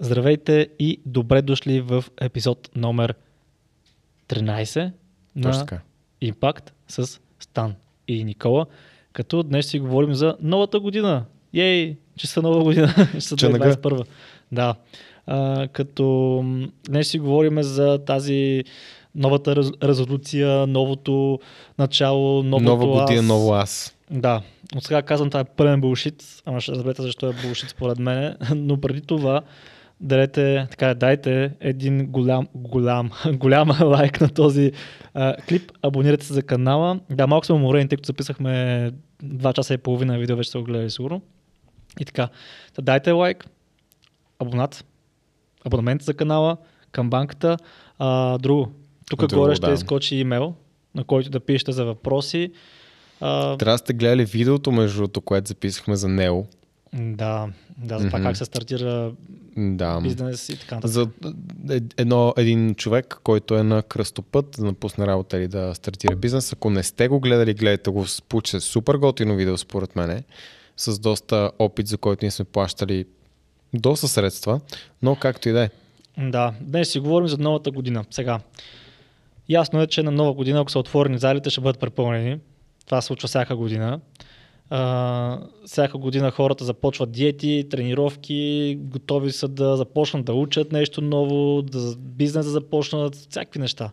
Здравейте и добре дошли в епизод номер 13 Точно на. Impact с Стан и Никола, като днес си говорим за новата година. Ей, че са нова година, че са Че нага. 2021. Да. А, като днес си говорим за тази новата рез, резолюция, новото начало, новото Нова година, аз. ново аз. Да, от сега казвам това е пълен булшит, ама ще разберете защо е булшит според мен, но преди това дадете, така, дайте един голям, голям, голям лайк на този а, клип, абонирайте се за канала. Да, малко сме уморени, тъй като записахме 2 часа и половина видео, вече сте го гледали сигурно. И така, та дайте лайк, абонат, абонамент за канала, към банката. А, друго, тук Друго, горе ще да. изкочи имейл, на който да пишете за въпроси. А, Трябва да сте гледали видеото, между другото, което записахме за Нео. Да, да, за това Мгм. как се стартира Да. бизнес и така нататък. За е- едно, един човек, който е на кръстопът да напусне работа или да стартира бизнес. Ако не сте го гледали, гледайте го. Получи се супер готино видео, според мене. С доста опит, за който ние сме плащали доста средства. Но както и да е. Да, днес си говорим за новата година. Сега, ясно е, че на нова година, ако са отворени залите, ще бъдат препълнени. Това се случва всяка година. А, всяка година хората започват диети, тренировки, готови са да започнат да учат нещо ново, да бизнес да започнат, всякакви неща.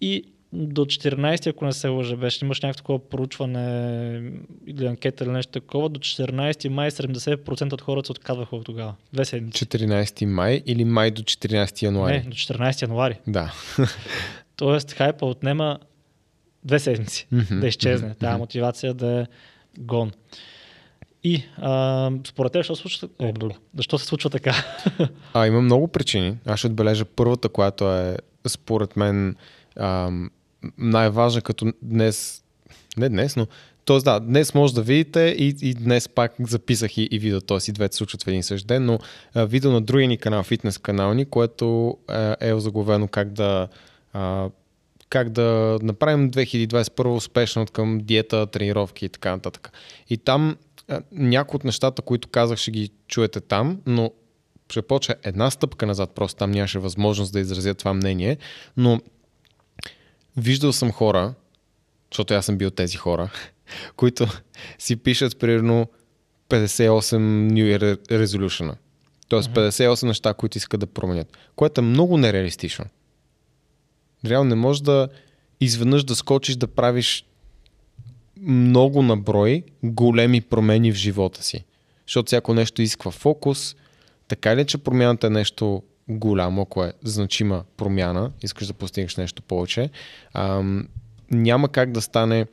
И до 14, ако не се лъжа, беше, имаш някакво такова проучване или анкета или нещо такова, до 14 май 70% от хората се отказваха от тогава. Две седмици. 14 май или май до 14 януари. Не, до 14 януари. Да. Тоест хайпа отнема две седмици Мгм, да изчезне. мгм, Тая мотивация да е гон. И а, според теб, защо, се случва, е, защо се случва така? А, има много причини. Аз ще отбележа първата, която е според мен ам, най-важна, като днес, не днес, но т.е. да, днес може да видите и, и днес пак записах и, и видео, т.е. и двете случват в един същ ден, но а, видео на другия ни канал, фитнес канал ни, което е, е озаглавено как да а, как да направим 2021 успешно от към диета, тренировки и така нататък. И там някои от нещата, които казах, ще ги чуете там, но ще почва една стъпка назад, просто там нямаше възможност да изразя това мнение, но виждал съм хора, защото аз съм бил тези хора, които си пишат примерно 58 New Year Resolution. Тоест 58 неща, които искат да променят. Което е много нереалистично. Реално не можеш да изведнъж да скочиш да правиш много наброй големи промени в живота си. Защото всяко нещо изисква фокус. Така или че промяната е нещо голямо, ако е значима промяна, искаш да постигнеш нещо повече, ам, няма как да стане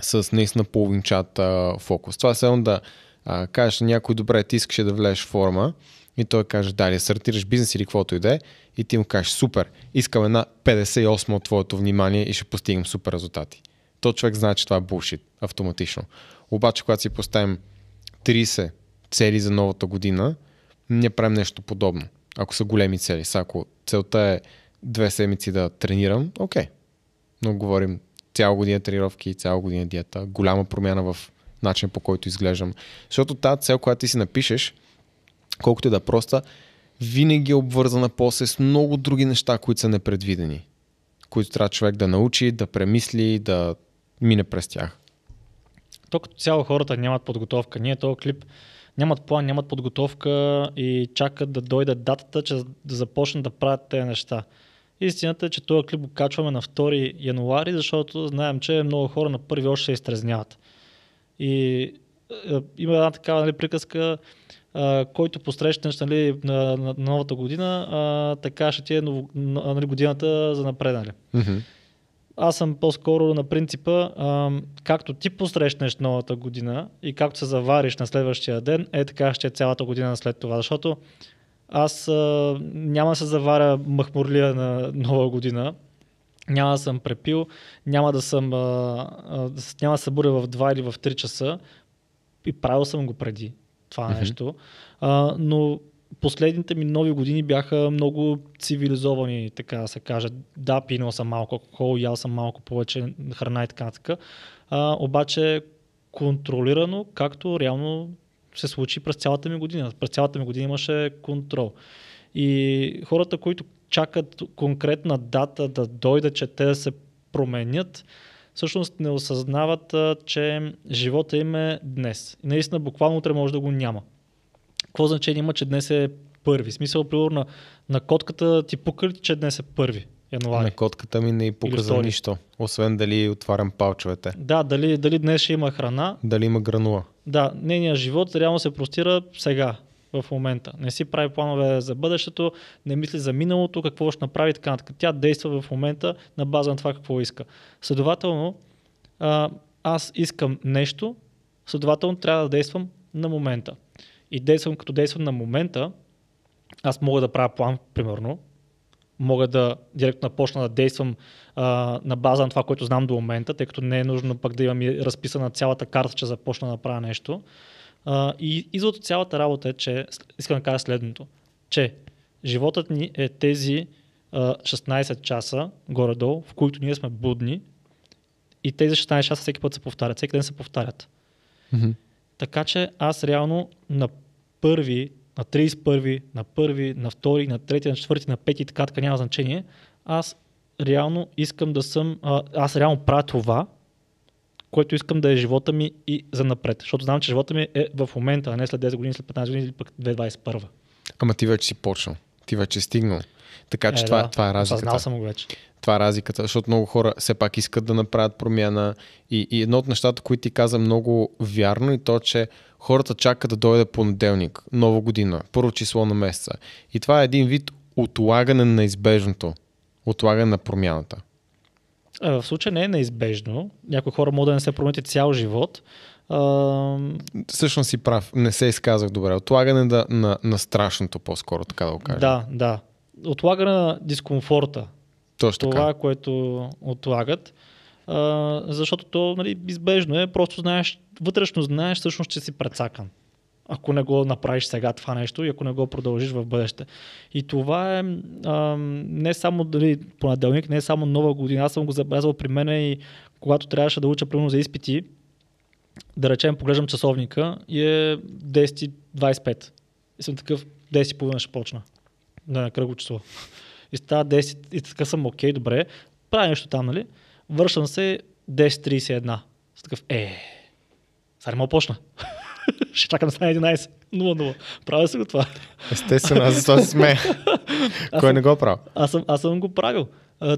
с наистина половинчат а, фокус. Това е едно да а, кажеш на някой, добре, ти искаш да влезеш форма и той каже, дали, стартираш бизнес или каквото и да е, и ти му кажеш, супер, искам една 58 от твоето внимание и ще постигнем супер резултати. То човек знае, че това е булшит автоматично. Обаче, когато си поставим 30 цели за новата година, ние правим нещо подобно. Ако са големи цели. Са, ако целта е две седмици да тренирам, окей. Но говорим цяла година тренировки, цяла година диета, голяма промяна в начин по който изглеждам. Защото тази цел, която ти си напишеш, колкото и да е проста, винаги е обвързана после с много други неща, които са непредвидени. Които трябва човек да научи, да премисли, да мине през тях. То като цяло хората нямат подготовка. Ние този клип нямат план, нямат подготовка и чакат да дойде датата, че да започнат да правят тези неща. Истината е, че този клип го качваме на 2 януари, защото знаем, че много хора на първи още се изтрезняват. И е, има една такава нали, приказка, а, който посрещнеш нали, на, на, на новата година, а, така ще ти е ново, на- нали, годината за напред. Нали. Мгм. Аз съм по-скоро на принципа, ам, както ти посрещнеш новата година и както се завариш на следващия ден, е така ще е цялата година след това. Защото аз а, няма да се заваря махмурлия на нова година, няма да съм препил, няма да съм, а, а, няма да се буря в 2 или в 3 часа и правил съм го преди това Мгм. нещо. А, но последните ми нови години бяха много цивилизовани, така да се каже. Да, пинал съм малко алкохол, ял съм малко повече храна и така нататък. Обаче контролирано, както реално се случи през цялата ми година. През цялата ми година имаше контрол. И хората, които чакат конкретна дата да дойде, че те да се променят, всъщност не осъзнават, че живота им е днес. И наистина буквално утре може да го няма. Какво значение има, че днес е първи? Смисъл, примерно на, на котката ти пука ли, че днес е първи? януари. На котката ми не и пука за нищо, освен дали отварям палчовете. Да, дали, дали днес ще има храна. Дали има гранула. Да, нейният живот реално се простира сега, в момента. Не си прави планове за бъдещето, не мисли за миналото, какво ще направи така нататък. Тя действа в момента на база на това какво иска. Следователно, аз искам нещо, следователно трябва да действам на момента. И действам като действам на момента, аз мога да правя план, примерно, мога да директно започна да действам а, на база на това, което знам до момента, тъй като не е нужно пък да имам разписана цялата карта, че започна да правя нещо. А, и извод от цялата работа е, че искам да кажа следното, че животът ни е тези а, 16 часа горе-долу, в които ние сме будни и тези 16 часа всеки път се повтарят, всеки ден се повтарят. Mm-hmm. Така че аз реално на първи на 31, на 1, на 2, на 3, на 4, на 5 и така, така няма значение. Аз реално искам да съм, аз реално правя това, което искам да е живота ми и за напред. Защото знам, че живота ми е в момента, а не след 10 години, след 15 години или пък 2021. Ама ти вече си почнал. Ти вече си стигнал. Така че е, това, да, това е разликата. Знал съм го вече. Това е разликата, защото много хора все пак искат да направят промяна. И, и едно от нещата, които ти каза много вярно и то, че хората чакат да дойде понеделник, нова година, първо число на месеца. И това е един вид отлагане на избежното. Отлагане на промяната. В случая не е неизбежно. Някои хора могат да не се променят цял живот. А... Всъщност си прав. Не се изказах добре. Отлагане на, на, на страшното по-скоро, така да го кажа. Да, да. Отлагане на дискомфорта. Точно Това, така. което отлагат. А, защото то нали, избежно е. Просто знаеш, вътрешно знаеш всъщност, че си прецакан ако не го направиш сега това нещо и ако не го продължиш в бъдеще. И това е а, не само дали понеделник, не е само нова година. Аз съм го забелязал при мен и когато трябваше да уча примерно за изпити, да речем, поглеждам часовника и е 10.25. И съм такъв, 10.30 ще почна. Да, на кръго число. И става 10 и така съм, окей, добре. Правя нещо там, нали? Вършвам се 10.31. С такъв, е, сега не мога почна. Ще чакам да стане 11. 0-0. Правя се го това. Естествено, аз за това се смея. Кой не го прави? Аз съм, аз съм го правил,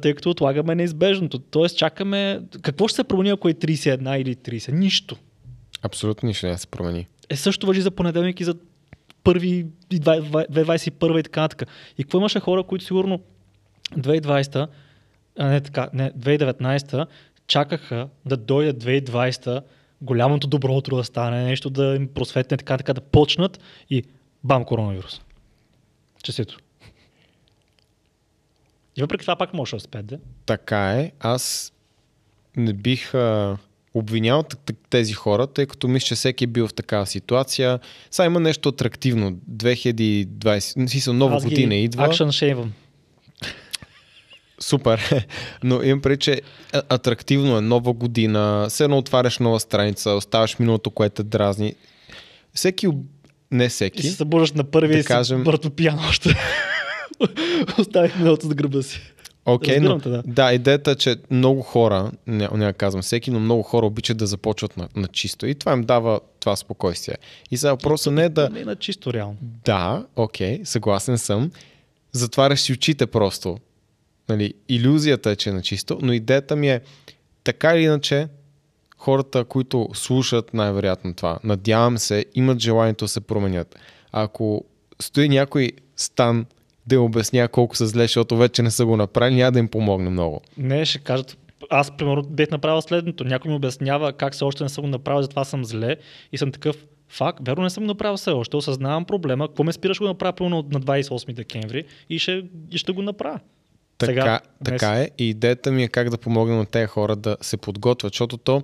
тъй като отлагаме неизбежното. Тоест чакаме... Какво ще се промени, ако е 31 или 30? Нищо. Абсолютно нищо не се промени. Е, също въжи за понеделник и за първи 2021 и така нататък. И какво имаше хора, които сигурно 2020, а не така, не, 2019 чакаха да дойде 2020 голямото добро утро да стане, нещо да им просветне, така, така да почнат и бам, коронавирус. Честито. И въпреки това пак може да успеят, да? Така е. Аз не бих а, обвинял тези хора, тъй като мисля, че всеки е бил в такава ситуация. Сега има нещо атрактивно. 2020, си нова Аз година идва. Акшен шейвам. Супер. Но имам преди, че атрактивно е нова година, се едно отваряш нова страница, оставаш миналото, което те дразни. Всеки, не всеки. И се събуждаш на първи да и кажем... си пиян още. Оставих миналото за гърба си. Окей, okay, но, да. да, идеята е, че много хора, няма, няма казвам всеки, но много хора обичат да започват на, на чисто и това им дава това спокойствие. И за въпроса не е да... Не е на чисто реално. Да, окей, okay, съгласен съм. Затваряш си очите просто Нали, иллюзията е, че е на чисто, но идеята ми е така или иначе хората, които слушат най-вероятно това, надявам се, имат желанието да се променят. Ако стои някой стан да им обясня колко са зле, защото вече не са го направили, няма да им помогне много. Не, ще кажат, аз примерно бех направил следното. Някой ми обяснява как се още не съм го направил, затова съм зле и съм такъв, факт, верно не съм го направил все още, осъзнавам проблема, какво ме спираш го направя на 28 декември и ще, и ще го направя. Така, Сега, така е. И идеята ми е как да помогна на тези хора да се подготвят, защото то,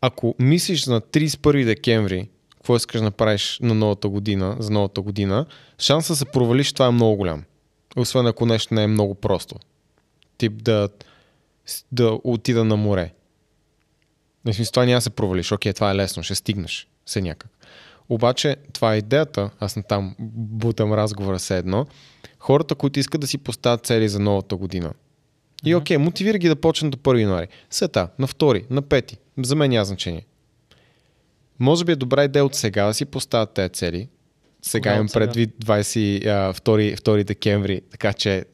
ако мислиш на 31 декември, какво искаш да направиш на новата година, за новата година, шанса да се провалиш това е много голям. Освен ако нещо не е много просто. Тип да, да отида на море. В смисъл, това няма да се провалиш. Окей, това е лесно, ще стигнеш се някак. Обаче това е идеята, аз на там бутам разговора се едно, хората, които искат да си поставят цели за новата година. И окей, okay, мотивира ги да почнат до 1 януари. Сета, на 2, на 5. За мен няма значение. Може би е добра идея от сега да си поставят тези цели, сега имам предвид 22 2 декември, така че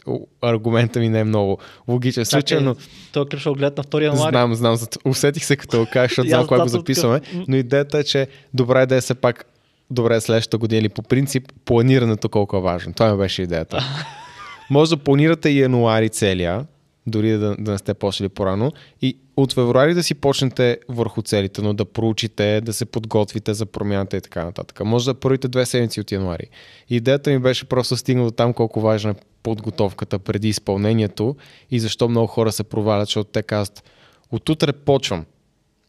аргумента ми не е много логичен случай, но... Той е гледат на 2 януари. Знам, знам, усетих се като кажа, защото знам кога го записваме, но идеята е, че добра идея е все пак добре следващата година или по принцип планирането колко е важно. Това ми беше идеята. Може да планирате и януари целия, дори да, да не сте почнали по-рано. И от февруари да си почнете върху целите, но да проучите, да се подготвите за промяната и така нататък. Може да първите две седмици от януари. Идеята ми беше просто стигна до там колко важна е подготовката преди изпълнението и защо много хора се провалят, защото те казват от утре почвам.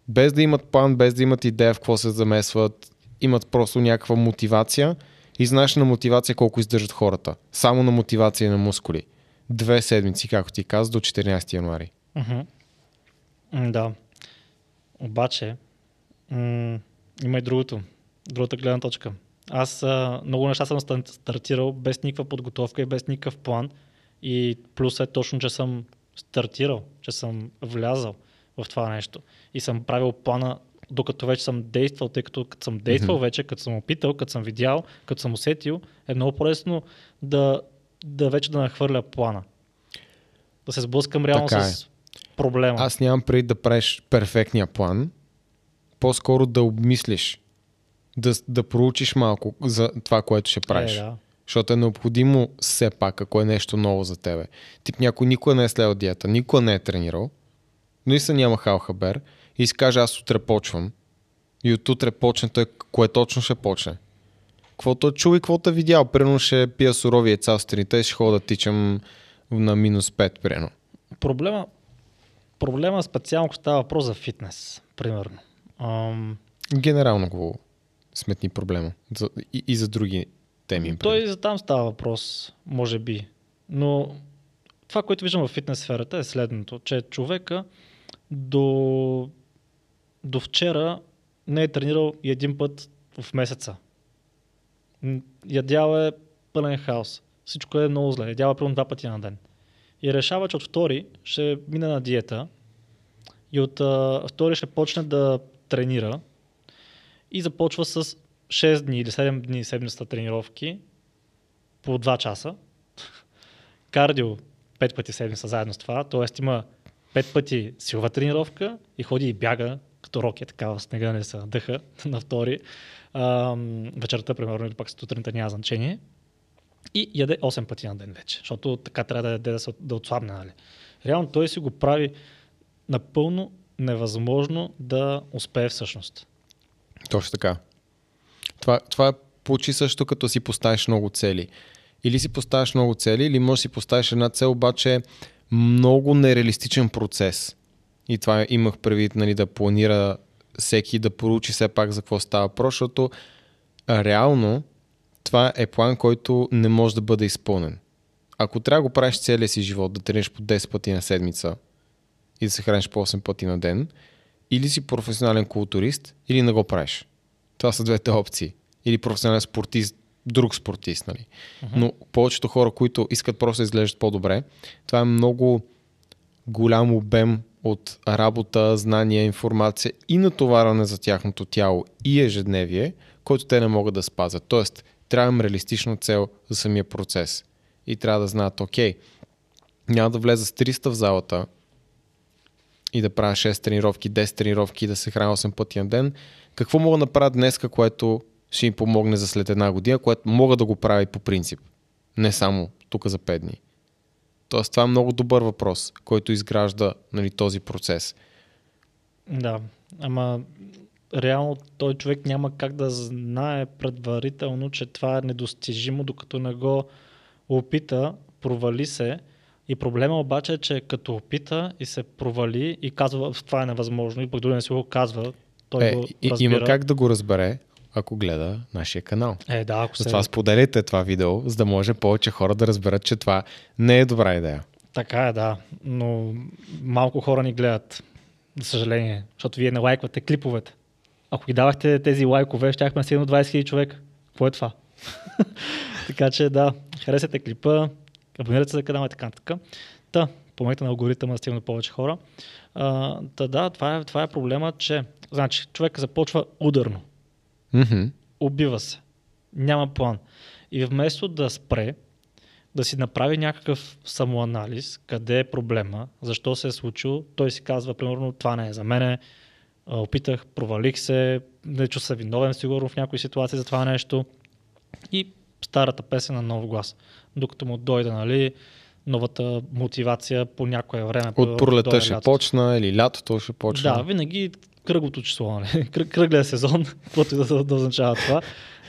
Без да имат план, без да имат идея в какво се замесват, имат просто някаква мотивация и знаеш на мотивация колко издържат хората. Само на мотивация и на мускули две седмици, както ти каза, до 14 януари. Mm-hmm. Да. Обаче, м- има и другото. Другата гледна точка. Аз а, много неща съм стартирал без никаква подготовка и без никакъв план. И плюс е точно, че съм стартирал, че съм влязал в това нещо. И съм правил плана, докато вече съм действал, тъй като като съм действал mm-hmm. вече, като съм опитал, като съм видял, като съм усетил, е много по-лесно да да вече да нахвърля плана. Да се сблъскам реално така с е. Проблема. Аз нямам преди да правиш перфектния план, по-скоро да обмислиш, да, да проучиш малко за това, което ще правиш. Е, да. Защото е необходимо все пак, ако е нещо ново за тебе. Тип някой никога не е следвал диета, никога не е тренирал, но и се няма халхабер и си каже аз утре почвам. И от утре почне той, кое точно ще почне каквото чул и каквото е видял. Примерно ще пия сурови яйца сутринта и ще ходя да тичам на минус 5, примерно. Проблема, проблема специално, ако става въпрос за фитнес, примерно. Ам... Генерално го сметни проблема. За, и, и за други теми. Той и за там става въпрос, може би. Но това, което виждам в фитнес сферата е следното, че човека до, до вчера не е тренирал един път в месеца ядял е пълен хаос. Всичко е много зле. Ядял е примерно два пъти на ден. И решава, че от втори ще мине на диета и от а, втори ще почне да тренира и започва с 6 дни или 7 дни седмица тренировки по 2 часа. Кардио 5 пъти седмица заедно с това, т.е. има 5 пъти силова тренировка и ходи и бяга като роки, така в снега не се дъха на втори а, вечерта, примерно, или пак сутринта няма значение. И яде 8 пъти на ден вече, защото така трябва да да, да отслабне. Нали? Реално той си го прави напълно невъзможно да успее всъщност. Точно така. Това, това получи също като си поставиш много цели. Или си поставиш много цели, или може да си поставиш една цел, обаче много нереалистичен процес. И това имах предвид нали, да планира всеки да поручи все пак за какво става про, защото реално това е план, който не може да бъде изпълнен. Ако трябва да го правиш целия си живот, да трениш по 10 пъти на седмица и да се храниш по 8 пъти на ден, или си професионален културист, или не го правиш. Това са двете опции. Или професионален спортист, друг спортист. Нали? Uh-huh. Но повечето хора, които искат просто да изглеждат по-добре, това е много голям обем от работа, знания, информация и натоварване за тяхното тяло и ежедневие, който те не могат да спазят. Тоест, трябва да им реалистична цел за самия процес. И трябва да знаят, окей, няма да влеза с 300 в залата и да правя 6 тренировки, 10 тренировки и да се храня 8 пъти на ден. Какво мога да направя днес, което ще им помогне за след една година, което мога да го правя и по принцип. Не само тук за 5 дни. Тоест, това е много добър въпрос, който изгражда нали, този процес. Да, ама реално той човек няма как да знае предварително, че това е недостижимо, докато не го опита, провали се. И проблема обаче е, че като опита и се провали и казва, това е невъзможно и пък дори не си го казва, той е, го разбира. Има как да го разбере, ако гледа нашия канал. Е, да, ако се... Затова споделите това видео, за да може повече хора да разберат, че това не е добра идея. Така е, да. Но малко хора ни гледат, за съжаление, защото вие не лайквате клиповете. Ако ги давахте тези лайкове, щяхме до 20 000 човека. Какво е това? така че да, харесайте клипа, абонирайте се за канала и така нататък. Та, помогнете на алгоритъма да стигне повече хора. А, та да, това е, това е проблема, че значи, човек започва ударно. Мгм. Убива се. Няма план. И вместо да спре, да си направи някакъв самоанализ, къде е проблема, защо се е случило, той си казва, примерно, това не е за мене, опитах, провалих се, не чу се виновен сигурно в някои ситуации за това нещо. И старата песен на нов глас. Докато му дойде, нали, новата мотивация по някое време. От пролета ще лятото. почна или лятото ще почна. Да, винаги кръглото число, нали? Кръг, кръглия сезон, каквото да, да означава това.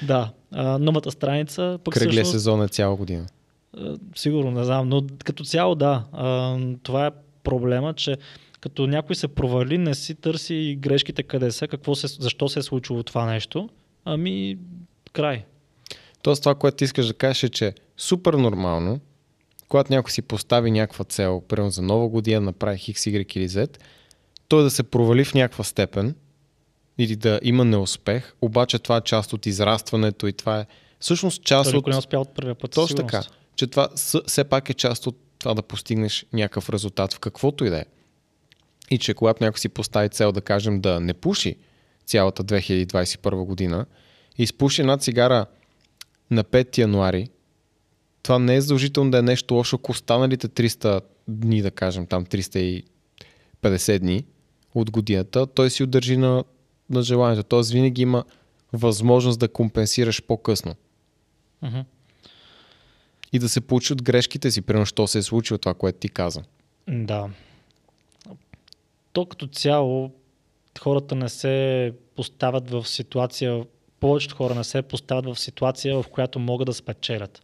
Да, а, новата страница пък Кръглия всъщност, сезон е цяла година. а, сигурно, не знам, но като цяло да, а, това е проблема, че като някой се провали, не си търси грешките къде са, какво се, защо се е случило това нещо, ами край. Тоест това, което ти искаш да кажеш е, че супер нормално, когато някой си постави някаква цел, примерно за нова година, направи X, Y или Z, той да се провали в някаква степен или да има неуспех, обаче това е част от израстването и това е всъщност част Той от... не е успял от първия път. Точно така, че това все пак е част от това да постигнеш някакъв резултат в каквото и да е. И че когато някой си постави цел да кажем да не пуши цялата 2021 година и изпуши една цигара на 5 януари, това не е задължително да е нещо лошо, ако останалите 300 дни, да кажем там 350 дни от годината, той си удържи на, на желанието. Тоест винаги има възможност да компенсираш по-късно Мгм. и да се получи от грешките си, примерно, що се е случило това, което ти каза. Да. То като цяло хората не се поставят в ситуация, повечето хора не се поставят в ситуация, в която могат да спечелят.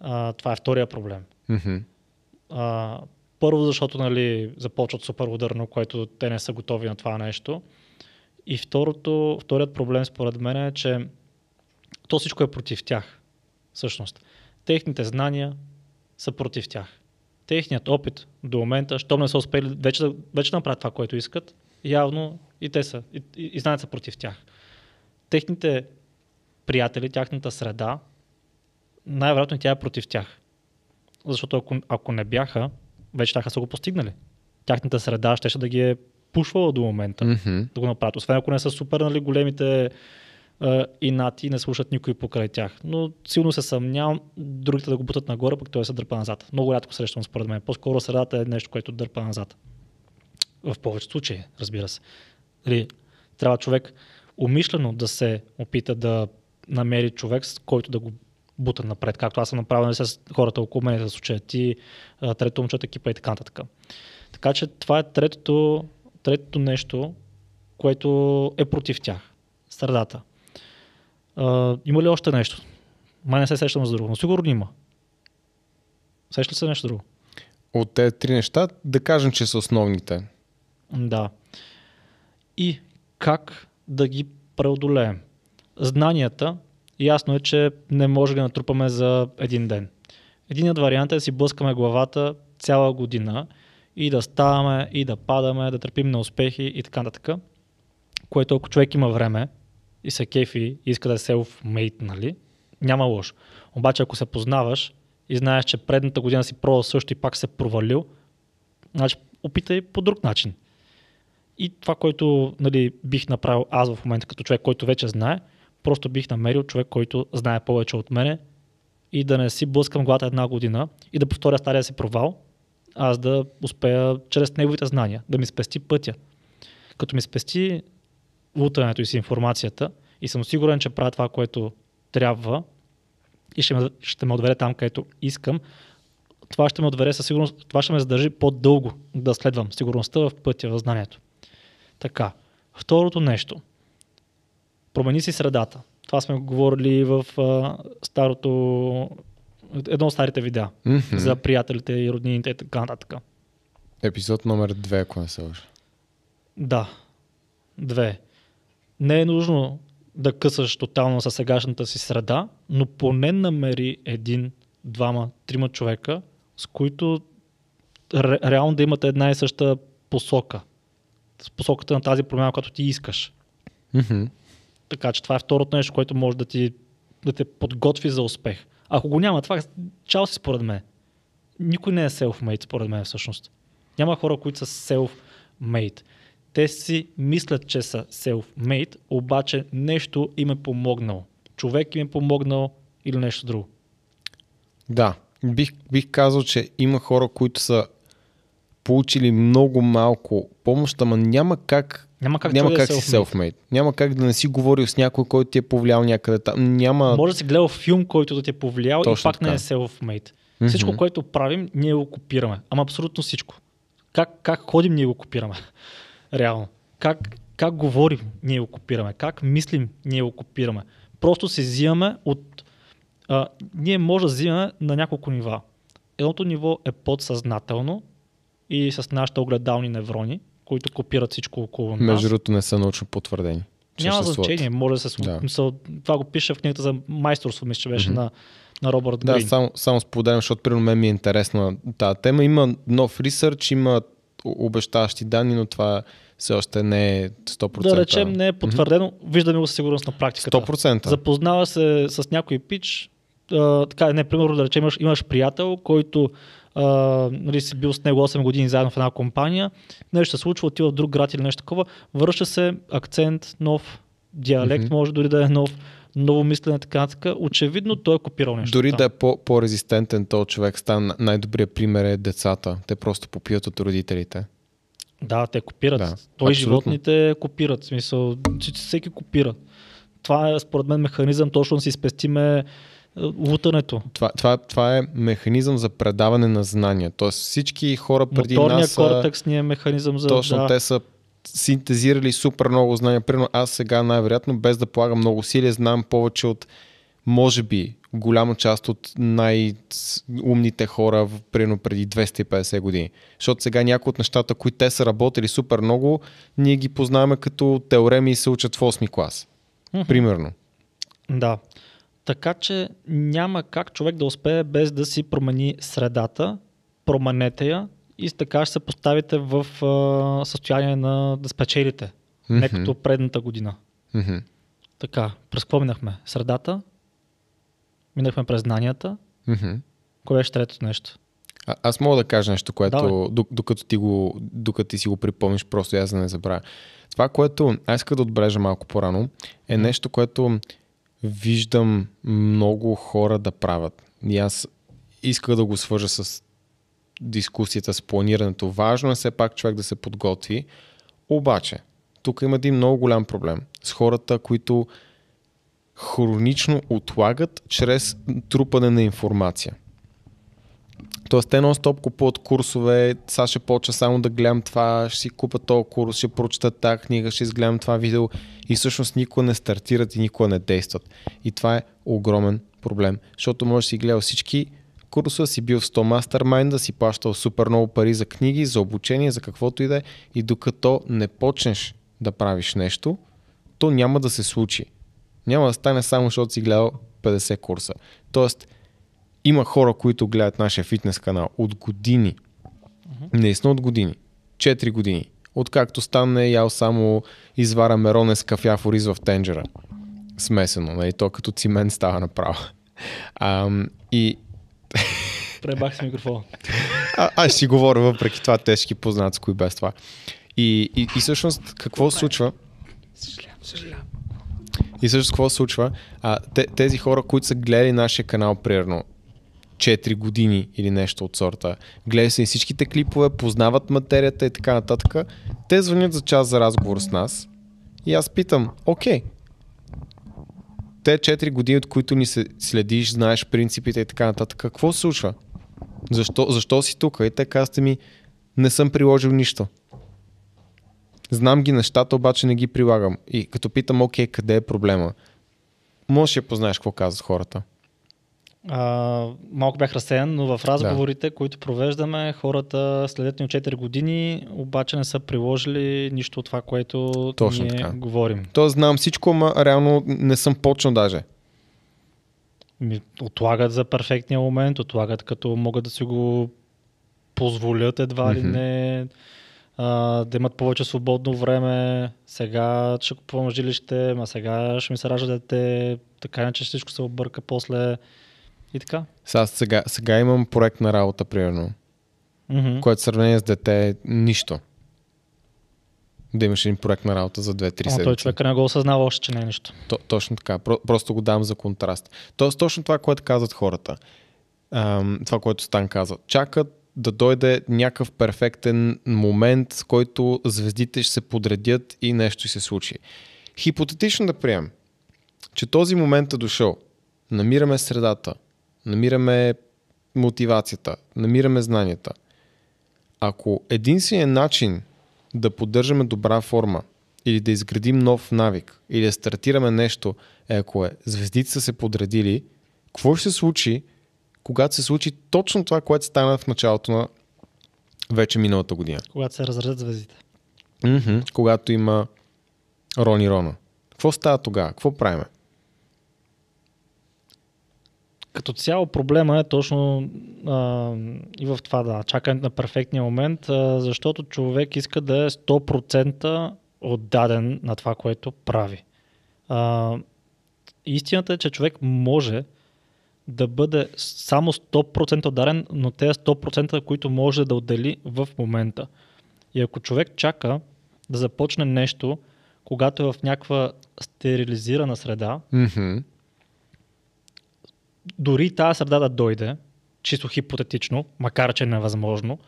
А, това е втория проблем. Мгм. А, първо, защото нали, започват супер ударно, което те не са готови на това нещо. И второто, вторият проблем според мен е, че то всичко е против тях. Всъщност. Техните знания са против тях. Техният опит до момента, щом не са успели вече вече да направят това, което искат, явно и те са, и, и, и знаят са против тях. Техните приятели, тяхната среда, най-вероятно тя е против тях. Защото ако, ако не бяха, вече тяха са го постигнали. Тяхната среда ще, да ги е пушвала до момента Мгм. да го направят. Освен ако не са супер нали, големите а, инати не слушат никой покрай тях. Но силно се съмнявам другите да го бутат нагоре, пък той се дърпа назад. Много рядко срещам според мен. По-скоро средата е нещо, което дърпа назад. В повечето случаи, разбира се. Нали, трябва човек умишлено да се опита да намери човек, с който да го бута напред, както аз съм направил нали, с хората около мен, в случая ти, трето момчета, екипа и така нататък. Така че това е третото, третото нещо, което е против тях. Средата. А, има ли още нещо? Май не се сещам за друго, но сигурно има. Сеща ли се нещо друго? От тези три неща, да кажем, че са основните. Да. И как да ги преодолеем? Знанията, ясно е, че не може да ги натрупаме за един ден. Единият вариант е да си блъскаме главата цяла година и да ставаме, и да падаме, да търпим неуспехи и така нататък. Което ако човек има време и се кефи и иска да е self-made, нали, няма лошо. Обаче ако се познаваш и знаеш, че предната година си пробвал също и пак се провалил, значи опитай по друг начин. И това, което нали, бих направил аз в момента като човек, който вече знае, просто бих намерил човек, който знае повече от мене и да не си блъскам главата една година и да повторя стария си провал, аз да успея чрез неговите знания да ми спести пътя. Като ми спести лутането и си информацията и съм сигурен, че правя това, което трябва и ще ме, ще ме отведе там, където искам, това ще ме отведе със сигурност, това ще ме задържи по-дълго да следвам сигурността в пътя, в знанието. Така. Второто нещо. Промени си средата. Това сме говорили в а, старото, едно от старите видеа Мгм. за приятелите и роднините и така нататък. Епизод номер 2, ако не се лъжа. Да. Две. Не е нужно да късаш тотално със сегашната си среда, но поне намери един, двама, трима човека, с които ре, реално да имате една и съща посока. С посоката на тази промяна, която ти искаш. Мгм. Така че това е второто нещо, което може да, ти, да те подготви за успех. Ако го няма това, чао си според мен. Никой не е self-made според мен всъщност. Няма хора, които са self-made. Те си мислят, че са self-made, обаче нещо им е помогнало. Човек им е помогнал или нещо друго. Да, бих, бих казал, че има хора, които са получили много малко помощ, ама няма как, Няма как, няма той да как си self-made. Няма как да не си говорил с някой, който ти е повлиял някъде там. Няма... Може да си гледал филм, който да ти е повлиял и Точно пак не така. е self-made. Мгм. Всичко, което правим, ние го копираме. Ама абсолютно всичко. Как, как ходим, ние го копираме. Реално. Как, как говорим, ние го копираме. Как мислим, ние го копираме. Просто се взимаме от... А, ние може да взимаме на няколко нива. Едното ниво е подсъзнателно и с нашите огледални неврони, които копират всичко около нас. Между другото не са научно потвърдени. Няма значение, може да се Да. да. Това го пише в книгата за майсторство, мисля, че беше Мгм. на, на Робърт Да, Грин. само, само споделям, защото при мен ми е интересна тази тема. Има нов ресърч, има обещаващи данни, но това все още не е 100%. Да речем, не е потвърдено, виждаме го със сигурност на практиката. 100%. Запознава се с някой пич, а, така, не, примерно да речем, имаш, имаш приятел, който а, нали, си бил с него 8 години заедно в една компания, нещо се случва, отива в друг град или нещо такова, връща се, акцент нов, диалект Мгм. може дори да е нов, ново мислене, така нататък. Очевидно той е копирал нещо. Дори там. да е по- по-резистентен този човек, стан, най-добрият пример е децата. Те просто попиват от родителите. Да, те копират. Да, Той абсолютно. животните копират. В смисъл, всеки копира. Това е според мен механизъм точно да си спестиме е, лутането. Това, това, това е механизъм за предаване на знания. Тоест всички хора преди Моторният нас са, кортекс ни е механизъм за... точно да, те са синтезирали супер много знания. Примерно аз сега най-вероятно, без да полагам много усилия, знам повече от, може би, голяма част от най-умните хора примерно преди 250 години. Защото сега някои от нещата, които те са работили супер много, ние ги познаваме като теореми и се учат в 8 клас. Мгм. Примерно. да. Така че няма как човек да успее без да си промени средата, променете я и така ще се поставите в а, състояние на да спечелите. Не Мгм. като предната година. Мгм. Така, през какво минахме? Средата, минахме през знанията, Мгм. кое беше третото нещо? А, аз мога да кажа нещо, което Давай. докато ти, го, докато ти си го припомниш, просто аз да не забравя. Това, което аз исках да отбележа малко по-рано, е нещо, което виждам много хора да правят. И аз исках да го свържа с дискусията, с планирането. Важно е все пак човек да се подготви. Обаче, тук има един много голям проблем с хората, които хронично отлагат чрез трупане на информация. Тоест, те нон-стоп купуват курсове, сега ще почва само да гледам това, ще си купа този курс, ще прочета тази книга, ще изгледам това видео и всъщност никога не стартират и никога не действат. И това е огромен проблем, защото можеш да си гледал всички курсове, си бил в 100 мастермайнда, си плащал супер много пари за книги, за обучение, за каквото и да е и докато не почнеш да правиш нещо, то няма да се случи. Няма да стане само, защото си гледал 50 курса. Тоест, има хора, които гледат нашия фитнес канал от години. Наистина от години. 4 години. Откакто стане ял само извара мероне с кафя в ориз в тенджера. Смесено, нали? То като цимент става направо. А, и Пребах с микрофона. а, аз си говоря въпреки това, те ще ги познат с кои без това. И, и, и всъщност какво се случва? И всъщност какво се случва? А, те, тези хора, които са гледали нашия канал примерно 4 години или нещо от сорта, гледали са и всичките клипове, познават материята и така нататък, те звънят за час за разговор с нас и аз питам, окей, те 4 години, от които ни се следиш, знаеш принципите и така нататък, какво се случва? Защо, защо си тук? И те казвате ми, не съм приложил нищо. Знам ги нещата, обаче не ги прилагам. И като питам, окей, къде е проблема? Може да познаеш какво казват хората. А, малко бях разсеян, но в разговорите, да. които провеждаме, хората следят ни от 4 години, обаче не са приложили нищо от това, което Точно ние така. говорим. То знам всичко, ама реално не съм почнал даже. Ми, отлагат за перфектния момент, отлагат като могат да си го позволят едва ли Мгм. не. а, да имат повече свободно време, сега ще купувам жилище, а сега ще ми се ражда дете, така иначе всичко се обърка после и така. Сега, сега, сега имам проект на работа, примерно, Mm-hmm. което в сравнение с дете е нищо. Да имаш един проект на работа за 2-3 Ама той седмици. човек не го осъзнава още, че не е нищо. То, точно така. Про, просто го дам за контраст. Тоест, точно това, което казват хората. Ам, това, което Стан каза. Чакат да дойде някакъв перфектен момент, с който звездите ще се подредят и нещо се случи. Хипотетично да приемем, че този момент е дошъл. Намираме средата, намираме мотивацията, намираме знанията. Ако единственият начин да поддържаме добра форма или да изградим нов навик или да стартираме нещо, е ако е звездите са се подредили, какво ще се случи, когато се случи точно това, което стана в началото на вече миналата година? Когато се разредят звездите. Mm-hmm. Когато има Рони Рона. Какво става тогава? Какво правиме? Като цяло проблема е точно а, и в това да, чакането на перфектния момент, а, защото човек иска да е 100% отдаден на това, което прави. А, истината е, че човек може да бъде само 100% отдаден, но те 100%, които може да отдели в момента. И ако човек чака да започне нещо, когато е в някаква стерилизирана среда, Mm-hmm. Дори тази среда да дойде, чисто хипотетично, макар че е невъзможно,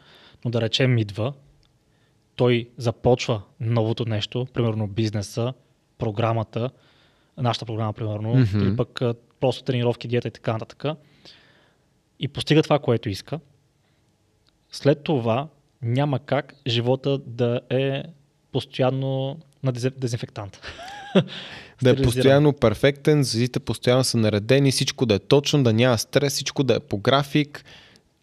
но да речем идва, той започва новото нещо, примерно бизнеса, програмата, нашата програма, примерно, Мгм. или пък просто тренировки, диета и така нататък, и постига това, което иска, след това няма как живота да е постоянно на дезин- дезинфектант. Да е постоянно перфектен, звездите постоянно са наредени, всичко да е точно, да няма стрес, всичко да е по график,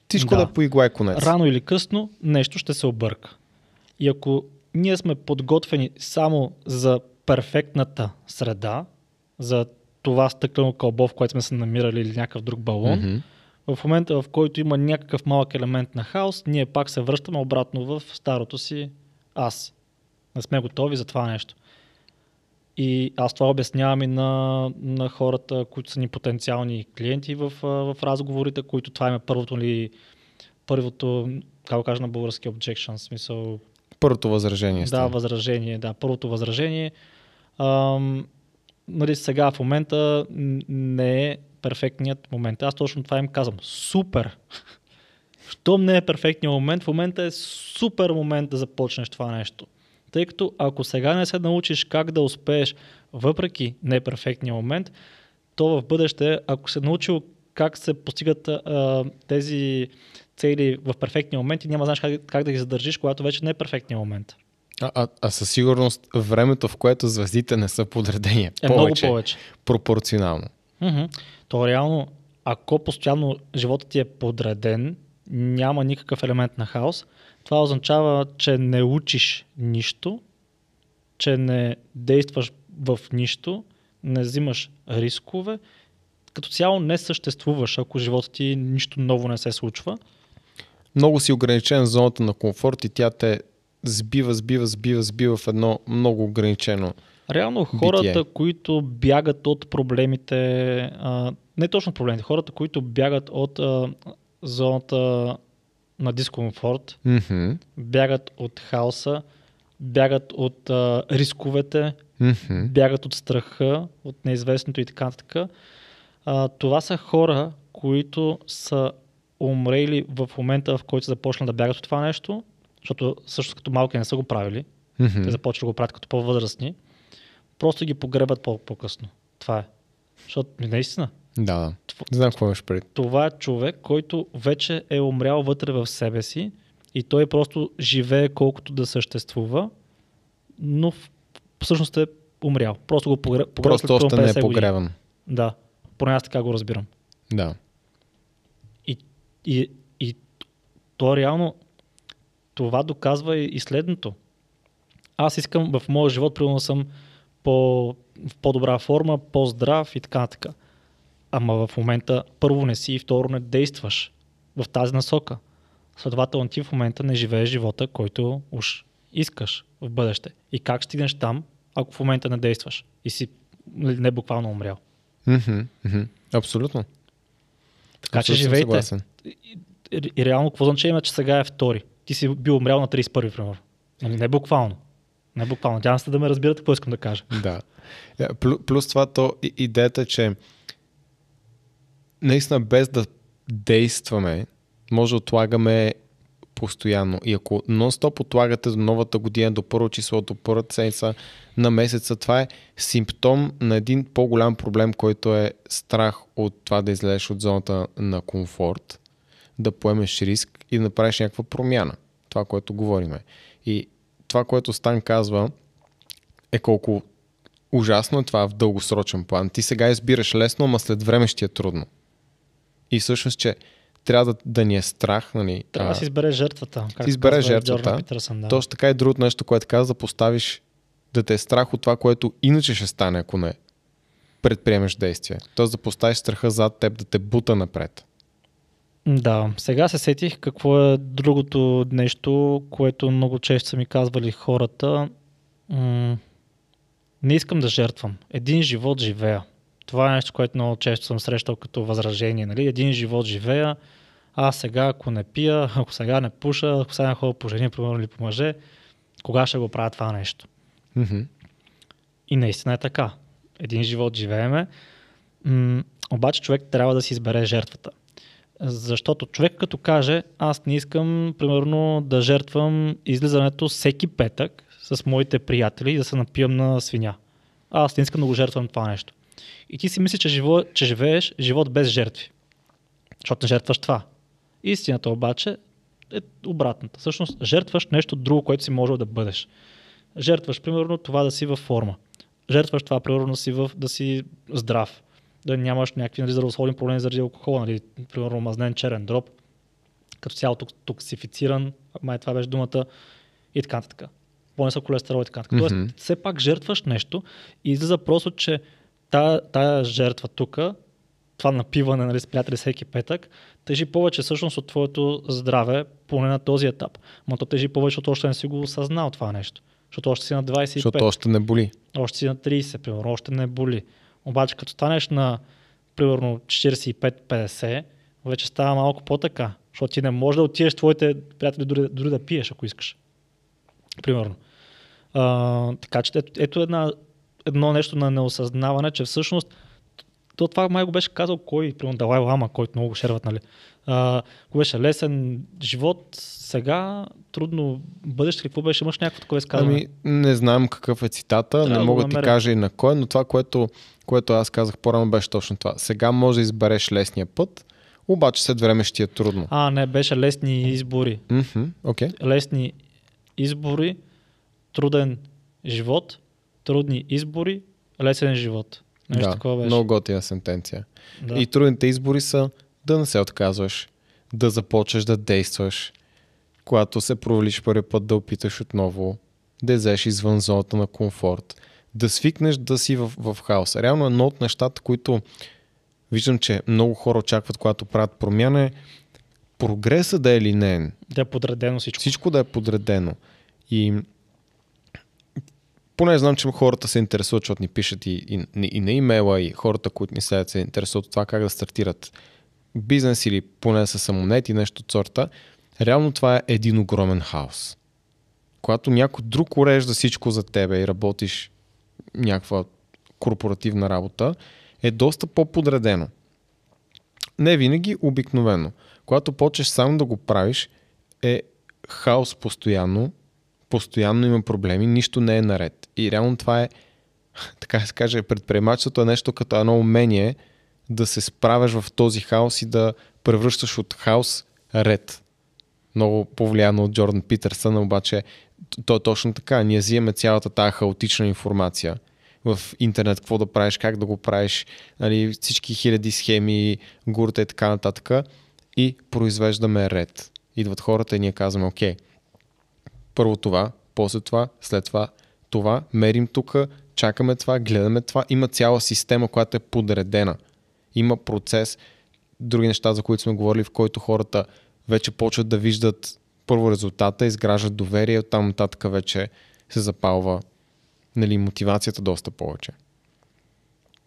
всичко да, Да. е по игла и конец. Рано или късно нещо ще се обърка. И ако ние сме подготвени само за перфектната среда, за това стъклено кълбо, в което сме се намирали или някакъв друг балон, Мгм. в момента в който има някакъв малък елемент на хаос, ние пак се връщаме обратно в старото си аз. Не сме готови за това нещо. И аз това обяснявам и на, на хората, които са ни потенциални клиенти в, в разговорите, които това им е първото ли, първото, как го кажа на български objection, смисъл, Първото възражение. да, възражение, да, първото възражение. Ам, нали, сега в момента не е перфектният момент. Аз точно това им казвам. Супер! Щом не е перфектният момент, в момента е супер момент да започнеш това нещо. Тъй като ако сега не се научиш как да успееш въпреки неперфектния момент, то в бъдеще, ако се научил как се постигат а, тези цели в перфектния момент и няма знаеш как, как да ги задържиш, когато вече не е перфектния момент. А, а, а със сигурност времето, в което звездите не са подредени, е повече, много повече. пропорционално. Мгм. То реално, ако постоянно живота ти е подреден, няма никакъв елемент на хаос, това означава, че не учиш нищо, че не действаш в нищо, не взимаш рискове, като цяло не съществуваш, ако живота ти нищо ново не се случва. Много си ограничен в зоната на комфорт и тя те сбива, сбива, сбива, сбива в едно много ограничено. Реално хората, които бягат от проблемите, а, не точно проблемите, хората, които бягат от а, зоната на дискомфорт, Мгм. бягат от хаоса, бягат от а, рисковете, Мгм. бягат от страха, от неизвестното и така нататък. А, това са хора, които са умрели в момента, в който са започнали да бягат от това нещо, защото също като малки не са го правили, Мгм. те започват да го правят като по-възрастни, просто ги погребат по- по-късно. Това е. Защото наистина, Да, Не знам какво имаш пред. това е човек, който вече е умрял вътре в себе си и той просто живее колкото да съществува, но всъщност е умрял. Просто го погре... погребат Просто още не е 50 години. погребан. Да, поне аз така го разбирам. Да. И, и, и то реално това доказва и, и следното. Аз искам в моя живот, примерно съм по, в по-добра форма, по-здрав и така нататък. Ама в момента първо не си и второ не действаш в тази насока. Следователно ти в момента не живееш живота, който уж искаш в бъдеще и как стигнеш там, ако в момента не действаш и си не буквално умрял. Абсолютно. Така че Абсолютно живейте. съгласен. И, и, и реално, какво значение има, че сега е втори? Ти си бил умрял на 31, примерно. Нали, не буквално. Не буквално. Надявам се да ме разбирате какво искам да кажа. Да. Е, плю- Плюс това, то, идеята е, че наистина без да действаме, може да отлагаме постоянно. И ако нон-стоп отлагате до новата година, до първо число, до първата седмица на месеца, това е симптом на един по-голям проблем, който е страх от това да излезеш от зоната на комфорт, да поемеш риск и да направиш някаква промяна. Това, което говориме. И това, което Стан казва, е колко ужасно е това в дългосрочен план. Ти сега избираш лесно, ама след време ще е трудно. И всъщност, че трябва да, да ни е страх, нали? Трябва да си избереш жертвата. Както избереш казва жертвата. Питърсън, да. Точно така е другото нещо, което каза, да поставиш, да те е страх от това, което иначе ще стане, ако не предприемеш действие. Тоест да поставиш страха зад теб, да те бута напред. Да, сега се сетих какво е другото нещо, което много често са ми казвали хората. М- не искам да жертвам. Един живот живея. Това е нещо, което много често съм срещал като възражение. Нали? Един живот живея, а сега ако не пия, ако сега не пуша, ако сега не ходя по жени, примерно или по мъже, кога ще го правя това нещо? Мгм. И наистина е така. Един живот живееме. М- обаче човек трябва да си избере жертвата. Защото човек като каже, аз не искам, примерно, да жертвам излизането всеки петък с моите приятели и да се напиям на свиня. Аз не искам да го жертвам това нещо. И ти си мислиш, че, живо, че живееш живот без жертви. Защото не жертваш това. Истината обаче е обратната. Всъщност, жертваш нещо друго, което си можел да бъдеш. Жертваш, примерно, това да си във форма. Жертваш това, примерно, да си, в, да си здрав. Да нямаш някакви нали, здравословни проблеми заради алкохола, нали, примерно мазнен черен дроб, като цяло ток- токсифициран, май това беше думата, и така нататък. По-нисък холестерол и така нататък. Мгм. Тоест, все пак жертваш нещо и излиза просто, че тая, тая жертва тук, това напиване нали, с приятели всеки петък, тежи повече всъщност от твоето здраве, поне на този етап. Но то тежи повече, защото още не си го осъзнал това нещо. Защото още си на 25, Защото още не боли. още си на 30, примерно, още не боли. Обаче като станеш на примерно 45-50, вече става малко по-така, защото ти не можеш да отидеш твоите приятели дори, дори да пиеш, ако искаш. Примерно. А, така че ето, ето една, едно нещо на неосъзнаване, че всъщност то това май го беше казал кой, примерно Далай Лама, който много го шерват, нали? А, го беше лесен живот, сега трудно бъдеще, какво беше, имаш някакво такова изказване? Ами, не знам какъв е цитата, Трябва не мога да ти кажа и на кой, но това, което, което аз казах по-рано, беше точно това. Сега може да избереш лесния път, обаче след време ще ти е трудно. А, не, беше лесни избори. Мгм, Окей. Лесни избори, труден живот, трудни избори, лесен живот. Нещо Да, такова беше. много готина сентенция. да. И трудните избори са да не се отказваш, да започнеш да действаш, когато се провалиш първи път да опиташ отново, да излезеш извън зоната на комфорт, да свикнеш да си в, в хаос. Реално едно от нещата, които виждам, че много хора очакват, когато правят промяна е прогреса да е линейен, да е подредено всичко. всичко да е подредено. И поне знам, че хората се интересуват, защото ни пишат и, и, и на имейла, и хората, които ни следят, се интересуват от това как да стартират бизнес или поне са самонети, нещо от сорта. Реално това е един огромен хаос. Когато някой друг урежда всичко за тебе и работиш някаква корпоративна работа, е доста по-подредено. Не винаги, обикновено. Когато почнеш сам да го правиш, е хаос постоянно, постоянно има проблеми, нищо не е наред. И реално това е, така да се каже, предприемачеството е нещо като едно умение да се справяш в този хаос и да превръщаш от хаос ред. Много повлияно от Джордан Питърсън, обаче то е точно така. Ние взимаме цялата тази хаотична информация в интернет, какво да правиш, как да го правиш, нали, всички хиляди схеми, гурта и така нататък и произвеждаме ред. Идват хората и ние казваме, окей, първо това, после това, след това това, мерим тук, чакаме това, гледаме това. Има цяла система, която е подредена. Има процес, други неща, за които сме говорили, в който хората вече почват да виждат първо резултата, изграждат доверие, оттам нататък вече се запалва нали, мотивацията доста повече.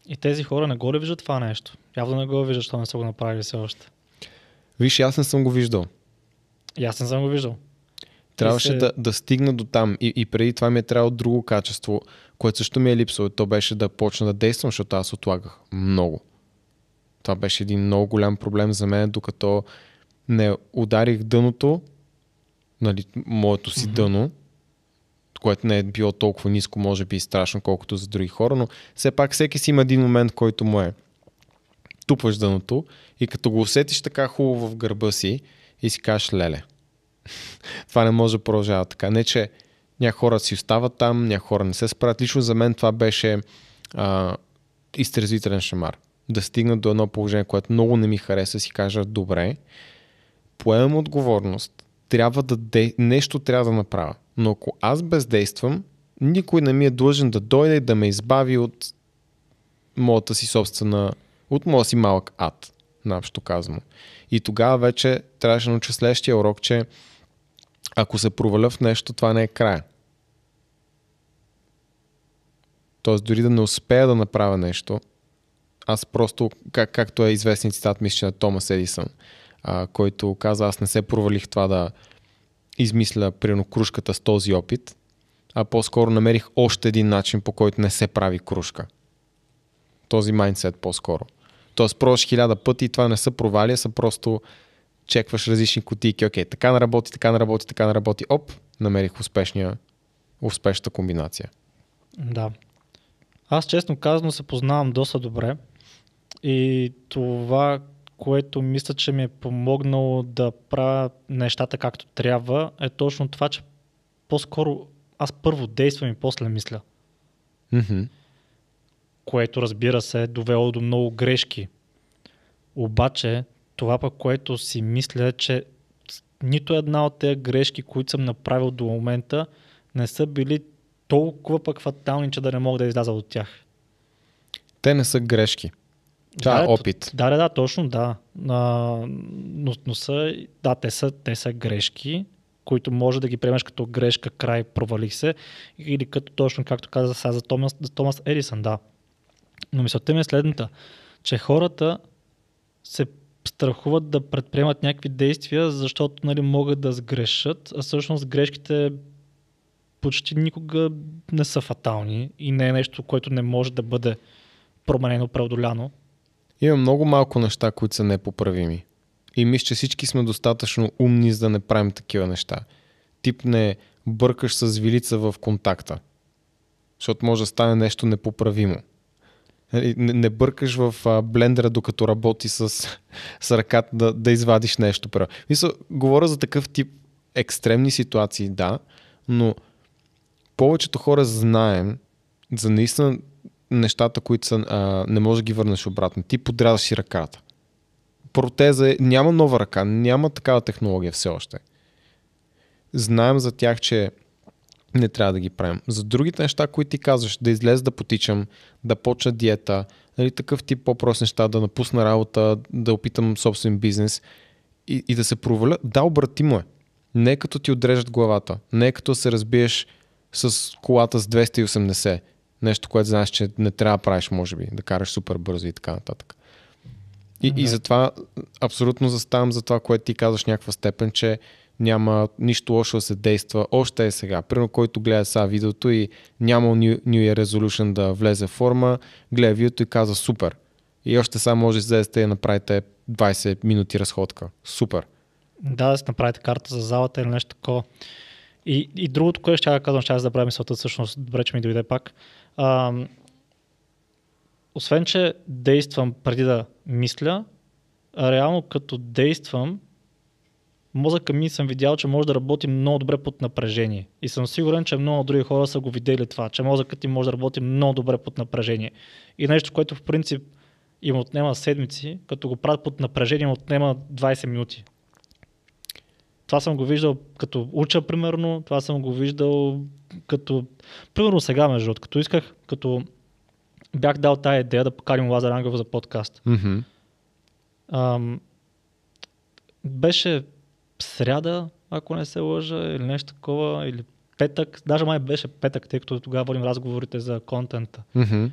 И тези хора не го ли виждат това нещо? Явно не го виждат, защото не са го направили все още. Виж, аз не съм го виждал. И аз не съм го виждал. Трябваше се- да, да стигна до там. И, и преди това ми е трябвало друго качество, което също ми е липсвало. То беше да почна да действам, защото аз отлагах много. Това беше един много голям проблем за мен, докато не ударих дъното, нали, моето си Мгм. дъно, което не е било толкова ниско, може би и страшно, колкото за други хора, но все пак всеки си има един момент, който му е тупваш дъното и като го усетиш така хубаво в гърба си и си кажеш леле. това не може да продължава така. Не, че някои хора си остават там, някои хора не се справят. Лично за мен това беше а, изтрезвителен шамар. Да стигна до едно положение, което много не ми хареса, си кажа, добре, поемам отговорност, трябва да де... нещо трябва да направя. Но ако аз бездействам, никой не ми е длъжен да дойде и да ме избави от моята си собствена, от моя си малък ад, наобщо казано. И тогава вече трябваше да науча следващия урок, че ако се проваля в нещо, това не е края. Тоест, дори да не успея да направя нещо, аз просто, как, както е известен цитат, мисля, на Томас Едисън, а, който каза, аз не се провалих това да измисля, примерно, кружката с този опит, а по-скоро намерих още един начин, по който не се прави кружка. Този майндсет по-скоро. Тоест, пробваш хиляда пъти и това не са провали, са просто чекваш различни кутийки. Окей, така не работи, така не работи, така не работи. Оп, намерих успешния, успешната комбинация. Да. Аз честно казано се познавам доста добре и това, което мисля, че ми е помогнало да правя нещата както трябва, е точно това, че по-скоро аз първо действам и после мисля, Мгм. което разбира се е довело до много грешки. Обаче това пък, което си мисля е, че нито една от тези грешки, които съм направил до момента, не са били толкова пък фатални, че да не мога да изляза от тях. Те не са грешки. Това е т- опит. Да, да, да, точно да. А, но, но са, да, те са, те са грешки, които може да ги приемеш като грешка, край, провалих се, или като точно както каза сега за Томас, за Томас Едисън, да. Но мисълта ми е следната, че хората се страхуват да предприемат някакви действия, защото нали, могат да сгрешат, а всъщност грешките почти никога не са фатални и не е нещо, което не може да бъде променено, преодоляно. Има много малко неща, които са непоправими. И мисля, че всички сме достатъчно умни, за да не правим такива неща. Тип не бъркаш с вилица в контакта. Защото може да стане нещо непоправимо. Нали, Не, не бъркаш в а, блендера, докато работи с, с ръката да, да извадиш нещо. Мисля, говоря за такъв тип екстремни ситуации, да, но повечето хора знаем за наистина нещата, които са, а, не можеш да ги върнеш обратно. Ти подрязваш си ръката. Протеза е, няма нова ръка, няма такава технология все още. Знаем за тях, че не трябва да ги правим. За другите неща, които ти казваш, да излез да потичам, да почна диета, нали, такъв тип по-прост неща, да напусна работа, да опитам собствен бизнес и, и да се проваля, да, обратимо е. Не е като ти отрежат главата, не е като се разбиеш с колата с 280. Нещо, което знаеш, че не трябва да правиш, може би, да караш супер бързо и така нататък. И, Да. и затова абсолютно заставам за това, което ти казваш някаква степен, че няма нищо лошо да се действа. Още е сега. Примерно, който гледа сега видеото и няма New, Year Resolution да влезе в форма, гледа видеото и казва супер. И още сега може да излезете и направите 20 минути разходка. Супер. Да, да си направите карта за залата или нещо такова. И, и другото, което ще казвам, ще да правя мисълта, всъщност, добре, че ми дойде пак. А, освен, че действам преди да мисля, реално като действам, мозъка ми съм видял, че може да работи много добре под напрежение. И съм сигурен, че много други хора са го видели това, че мозъкът ти може да работи много добре под напрежение. И нещо, което в принцип им отнема седмици, като го правят под напрежение, им отнема 20 минути. Това съм го виждал като уча, примерно. Това съм го виждал като... Примерно сега, между другото, като исках, като бях дал тая идея да поканим Лазар Ангелов за подкаст. Мгм. Ам, беше сряда, ако не се лъжа, или нещо такова, или петък. Даже май беше петък, тъй като тогава водим разговорите за контента. Мгм.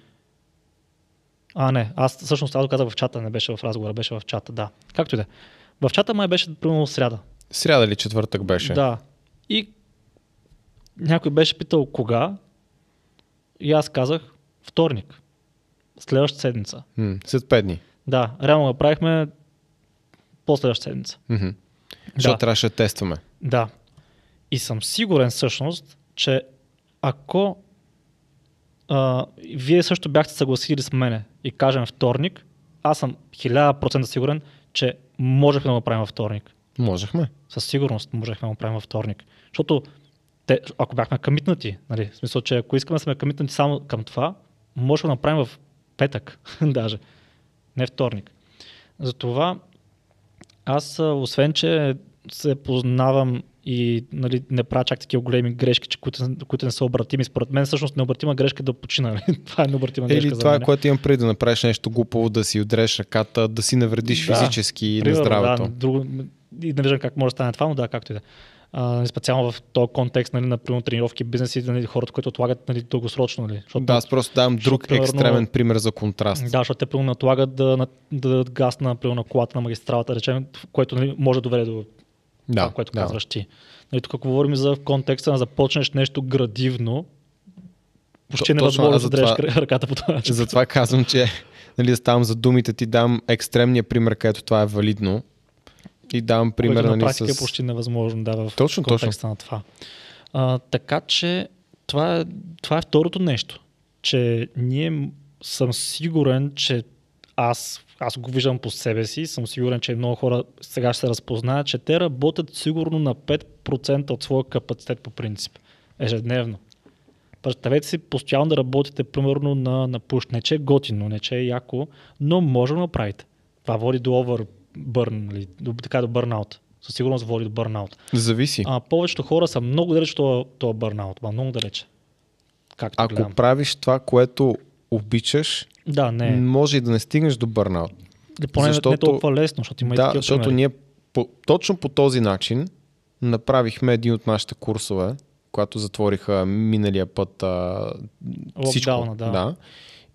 А, не, аз всъщност аз го казах в чата, не беше в разговора, беше в чата, да. Както и да е. В чата май беше примерно сряда. Сряда или четвъртък беше? Да. И някой беше питал кога. И аз казах вторник. Следващата седмица. М, след 5 дни. Да, реално го правихме последващата седмица. Мгм. Защото Да. трябваше да тестваме. Да. И съм сигурен всъщност, че ако а, вие също бяхте съгласили с мене и кажем вторник, аз съм 1000% сигурен, че можехме да го правим във вторник. Можехме. Със сигурност можехме да го правим във вторник. Защото те, ако бяхме къмитнати, нали, в смисъл, че ако искаме да сме къмитнати само към това, можем да направим в петък, даже. Не вторник. Затова аз, освен, че се познавам и нали, не правя чак такива големи грешки, че, които, които не са обратими. Според мен всъщност необратима грешка е да почина. нали? това е необратима грешка Или това, е, което имам преди да направиш нещо глупаво, да си удреш ръката, да си навредиш Да. физически и на здравето. Да, друго, и не виждам как може да стане това, но да, както и да. А, специално в този контекст, нали, на примерно, тренировки, бизнеси, нали, хората, които отлагат нали, дългосрочно. Нали, защото, Да, аз просто давам друг защото, екстремен пример за контраст. да, защото те примерно натлагат да, на- да дадат газ на, примерно, на колата на магистралата, да речем, което нали, може да доведе до Да, това, което да. казваш ти. Нали, тук говорим за в контекста на започнеш нещо градивно, почти невъзможно да дреш затова- ръката по този начин. Затова казвам, че нали, да ставам за думите ти, дам екстремния пример, където това е валидно. И давам пример на нали, практика с... е почти невъзможно да, в Точно, контекста на това. А, така че това е, това е второто нещо, че ние съм сигурен, че аз, аз го виждам по себе си, съм сигурен, че много хора сега ще се разпознаят, че те работят сигурно на 5% от своя капацитет по принцип, ежедневно. Представете си постоянно да работите примерно на, на пуш. Не че е готино, не че е яко, но може да направите. Това води до overburn, нали, до, така до бърнаут. Със сигурност води до бърнаут. Зависи. А повечето хора са много далеч от този бърнаут. Ма много далеч. Както Ако гледам. правиш това, което обичаш, Да, не. може и да не стигнеш до бърнаут. Или поне не защото- толкова лесно, защото има и Да, такива защото примери. ние по, точно по този начин направихме един от нашите курсове, когато затвориха миналия път а, всичко. Локдауна, да. да.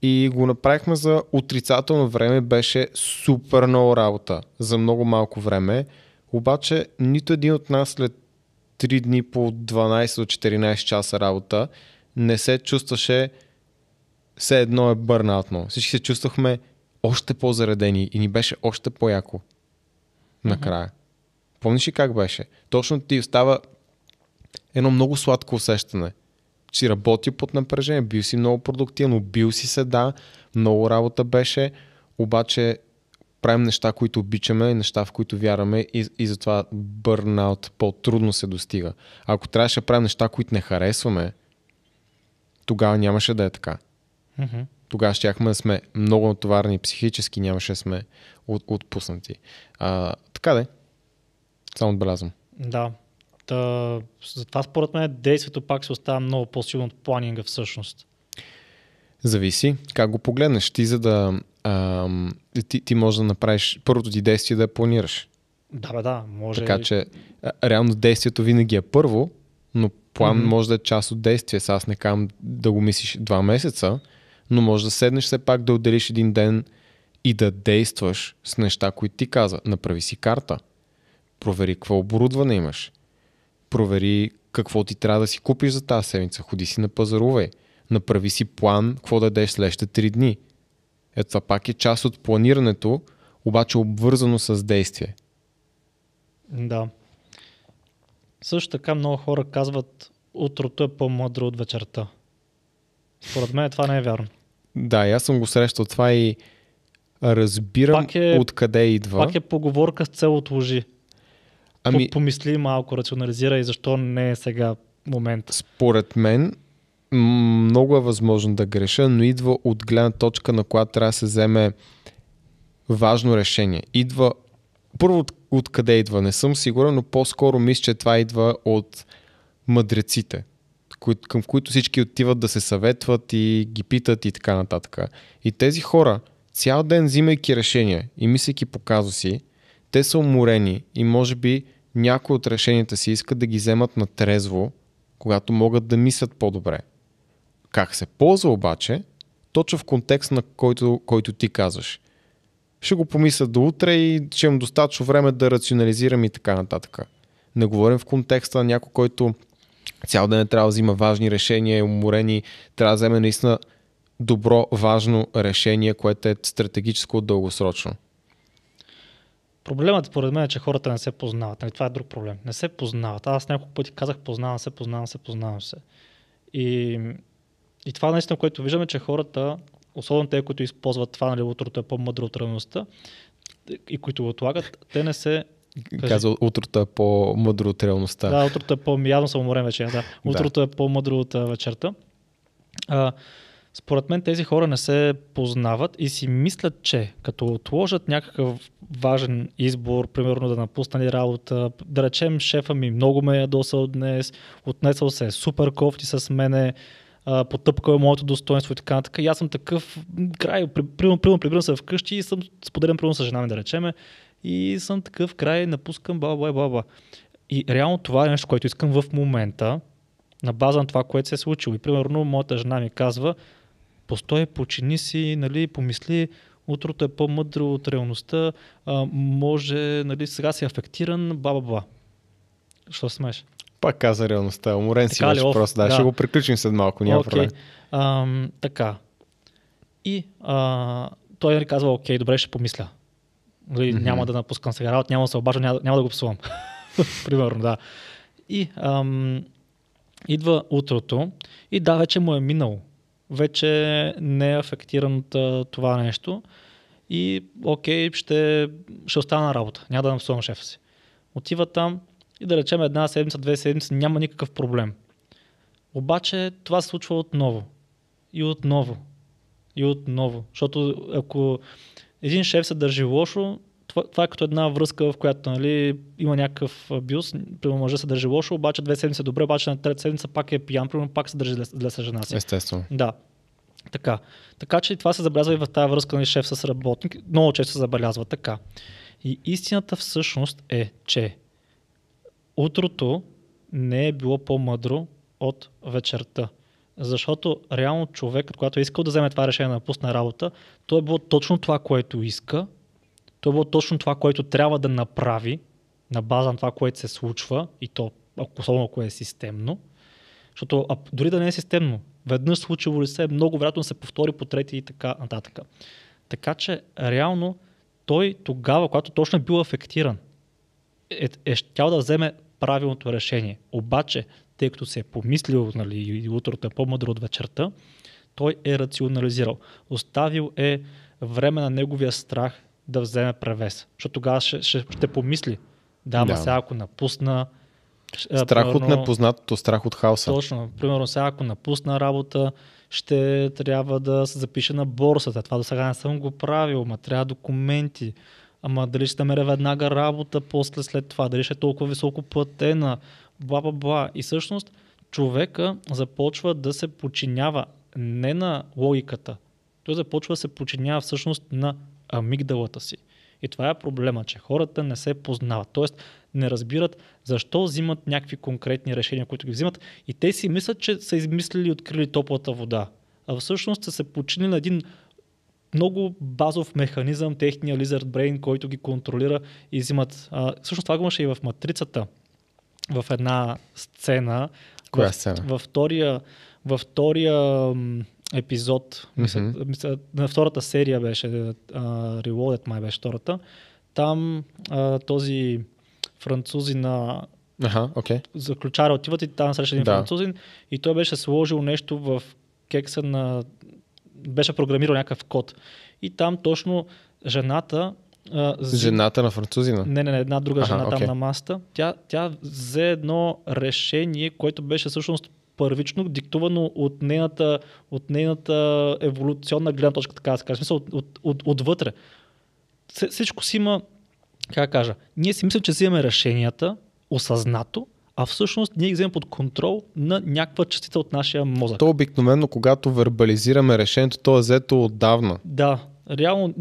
И го направихме за отрицателно време, беше супер много работа за много малко време, обаче нито един от нас след 3 дни по 12 до 14 часа работа не се чувстваше все едно е бърнаутно. Всички се чувствахме още по-заредени и ни беше още по-яко накрая. Помниш ли как беше? Точно ти остава едно много сладко усещане. Си работил под напрежение, бил си много продуктивен, убил си се, да, много работа беше, обаче правим неща, които обичаме, неща, в които вярваме и, и затова бърнаут по-трудно се достига. Ако трябваше да правим неща, които не харесваме, тогава нямаше да е така. Мгм. Тогава щяхме да сме много натоварени психически, нямаше да сме от, отпуснати. А, така де. Само отбелязвам. Да. Та, затова според мен действието пак се остава много по-силно от планинга всъщност. Зависи как го погледнеш. Ти за да... Ам, ти, ти можеш да направиш първото ти действие да я планираш. Да, бе, да. Може. Така че реално действието винаги е първо, но план Мгм. може да е част от действие. Сега аз не кам да го мислиш два месеца, но може да седнеш все пак да отделиш един ден и да действаш с неща, които ти каза. Направи си карта. Провери какво оборудване имаш. Провери какво ти трябва да си купиш за тази седмица. Ходи си на пазарувай. Направи си план, какво да дадеш следващите три дни. Ето това пак е част от планирането, обаче обвързано с действие. Да. Също така много хора казват, утрото е по-мъдро от вечерта. Според мен това не е вярно. Да, и аз съм го срещал това и разбирам Пак е- откъде идва. Пак е поговорка с цел отложи. ами, Ами... Помисли малко, рационализира и защо не е сега момент. според мен, много е възможно да греша, но идва от гледна точка, на която трябва да се вземе важно решение. Идва, първо от, откъде идва, не съм сигурен, но по-скоро мисля, че това идва от мъдреците, кои, към които всички отиват да се съветват и ги питат и така нататък. И тези хора, цял ден взимайки решения и мислейки по казуси, те са уморени и може би някои от решенията си искат да ги вземат на трезво, когато могат да мислят по-добре. Как се ползва обаче, точно в контекст на който, който ти казваш. Ще го помисля до утре и ще имам достатъчно време да рационализирам и така нататък. Не говорим в контекста на някой, който цял ден трябва да взима важни решения, е уморени, трябва да вземе наистина добро, важно решение, което е стратегическо дългосрочно. Проблемът според мен е, че хората не се познават. Нали, това е друг проблем. Не се познават. Аз няколко пъти казах познавам се, познавам се, познавам се. И, и това наистина, което виждаме, че хората, особено те, които използват това, нали, утрото е по-мъдро от реалността, и които го отлагат, те не се Казва, утрото е по-мъдро от реалността. Да, утрото е по... Явно съм уморен вече. Да. Утрото да. е по-мъдро от вечерта. А, според мен тези хора не се познават и си мислят, че като отложат някакъв важен избор, примерно да напуснали работа, да речем шефа ми много ме е ядосал днес, отнесъл се супер кофти с мене, потъпкал е моето достоинство и така нататък. И аз съм такъв край, примерно, примерно, примерно се вкъщи и съм споделен примерно с жена ми, да речеме, и съм такъв край, напускам, баба, баба. И реално това е нещо, което искам в момента, на база на това, което се е случило. И примерно моята жена ми казва, постой, почини си, нали, помисли, утрото е по-мъдро от реалността, а, може, нали, сега си афектиран, баба. Що смееш? Пак каза реалността, уморен си вече просто, да, да, ще го приключим след малко, няма okay. проблем. Ам, така. И а, той ми казва, окей, добре, ще помисля. Нали, mm-hmm. Няма да напускам сега работа, няма да се обажа, няма, няма да го псувам. Примерно, да. И ам, идва утрото и да, вече му е минало. Вече не е афектиран това нещо и окей, ще, ще остана на работа. Няма да напсувам шефа си. Отива там и да речем една седмица, две седмици, няма никакъв проблем. Обаче това се случва отново. И отново. И отново. Защото ако един шеф се държи лошо, това, това е като една връзка, в която нали, има някакъв абюз, примерно мъжа се държи лошо, обаче две седмици е добре, обаче на трета седмица пак е пиян, примерно пак се държи зле с жена си. Естествено. Да. Така. Така че това се забелязва и в тази връзка на нали, шеф с работник. Много често се забелязва така. И истината всъщност е, че утрото не е било по-мъдро от вечерта. Защото реално човек, когато е искал да вземе това решение да напусне работа, то е било точно това, което иска, то е било точно това, което трябва да направи на база на това, което се случва и то, особено ако е системно. Защото а, дори да не е системно, веднъж случило ли се, много вероятно се повтори по трети и така нататък. Така че реално той тогава, когато точно е бил афектиран, е, е щял да вземе правилното решение. Обаче тъй като се е помислил нали, и утрото е по-мъдро от вечерта, той е рационализирал. Оставил е време на неговия страх да вземе превес. Защото тогава ще, ще, ще помисли, да, ама да. сега ако напусна... Страх примерно, от непознатото, страх от хаоса. Точно. Примерно сега ако напусна работа, ще трябва да се запише на борсата. Това до сега не съм го правил, ма трябва документи. Ама дали ще намеря веднага работа после след това, дали ще е толкова високо платена, бла, бла, бла. И всъщност човека започва да се подчинява не на логиката, той започва да се подчинява всъщност на амигдалата си. И това е проблема, че хората не се познават. Тоест не разбират защо взимат някакви конкретни решения, които ги взимат и те си мислят, че са измислили и открили топлата вода. А всъщност са се подчинили на един много базов механизъм, техния lizard brain, който ги контролира и взимат. А, всъщност това го имаше и в матрицата в една сцена. Коя в, сцена? Във втория, във втория епизод, mm-hmm. мисля, на втората серия беше, uh, Reloaded май беше втората, там uh, този французи на Ага, okay. заключара отиват и там среща един да. французин и той беше сложил нещо в кекса на... беше програмирал някакъв код. И там точно жената а, Жената на французина? Не, не, не, една друга ага, жена okay. там на маста. Тя, тя взе едно решение, което беше всъщност първично диктувано от нейната, от нейната еволюционна гледна точка, така да се каже. Смисъл, от, от, от, отвътре. Всичко си има, как кажа, ние си мислим, че взимаме решенията осъзнато, а всъщност ние ги вземем под контрол на някаква частица от нашия мозък. То обикновено, когато вербализираме решението, то е взето отдавна. Да, Реално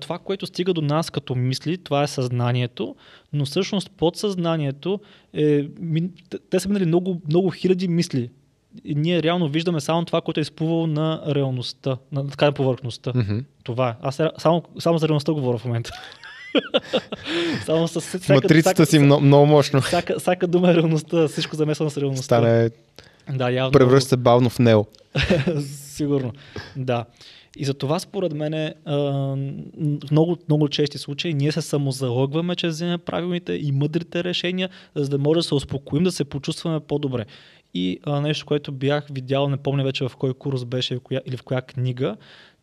това, което стига до нас като мисли, това е съзнанието, но всъщност подсъзнанието е... те- са минали много, много хиляди мисли. И ние реално виждаме само това, което е изплувало на реалността, на така на повърхността. Мгм. Това е. Аз само, само за реалността говоря в момента. само с всяка, Матрицата си много, много мощно. Всяка, всяка дума е реалността, всичко замесвано с реалността. Стане, Да, явно. превръща се бавно в него. Сигурно. Да. И за това според мен е, много, много чести случаи ние се самозалъгваме, че вземем правилните и мъдрите решения, за да може да се успокоим, да се почувстваме по-добре. И а, нещо, което бях видял, не помня вече в кой курс беше в коя, или в коя книга,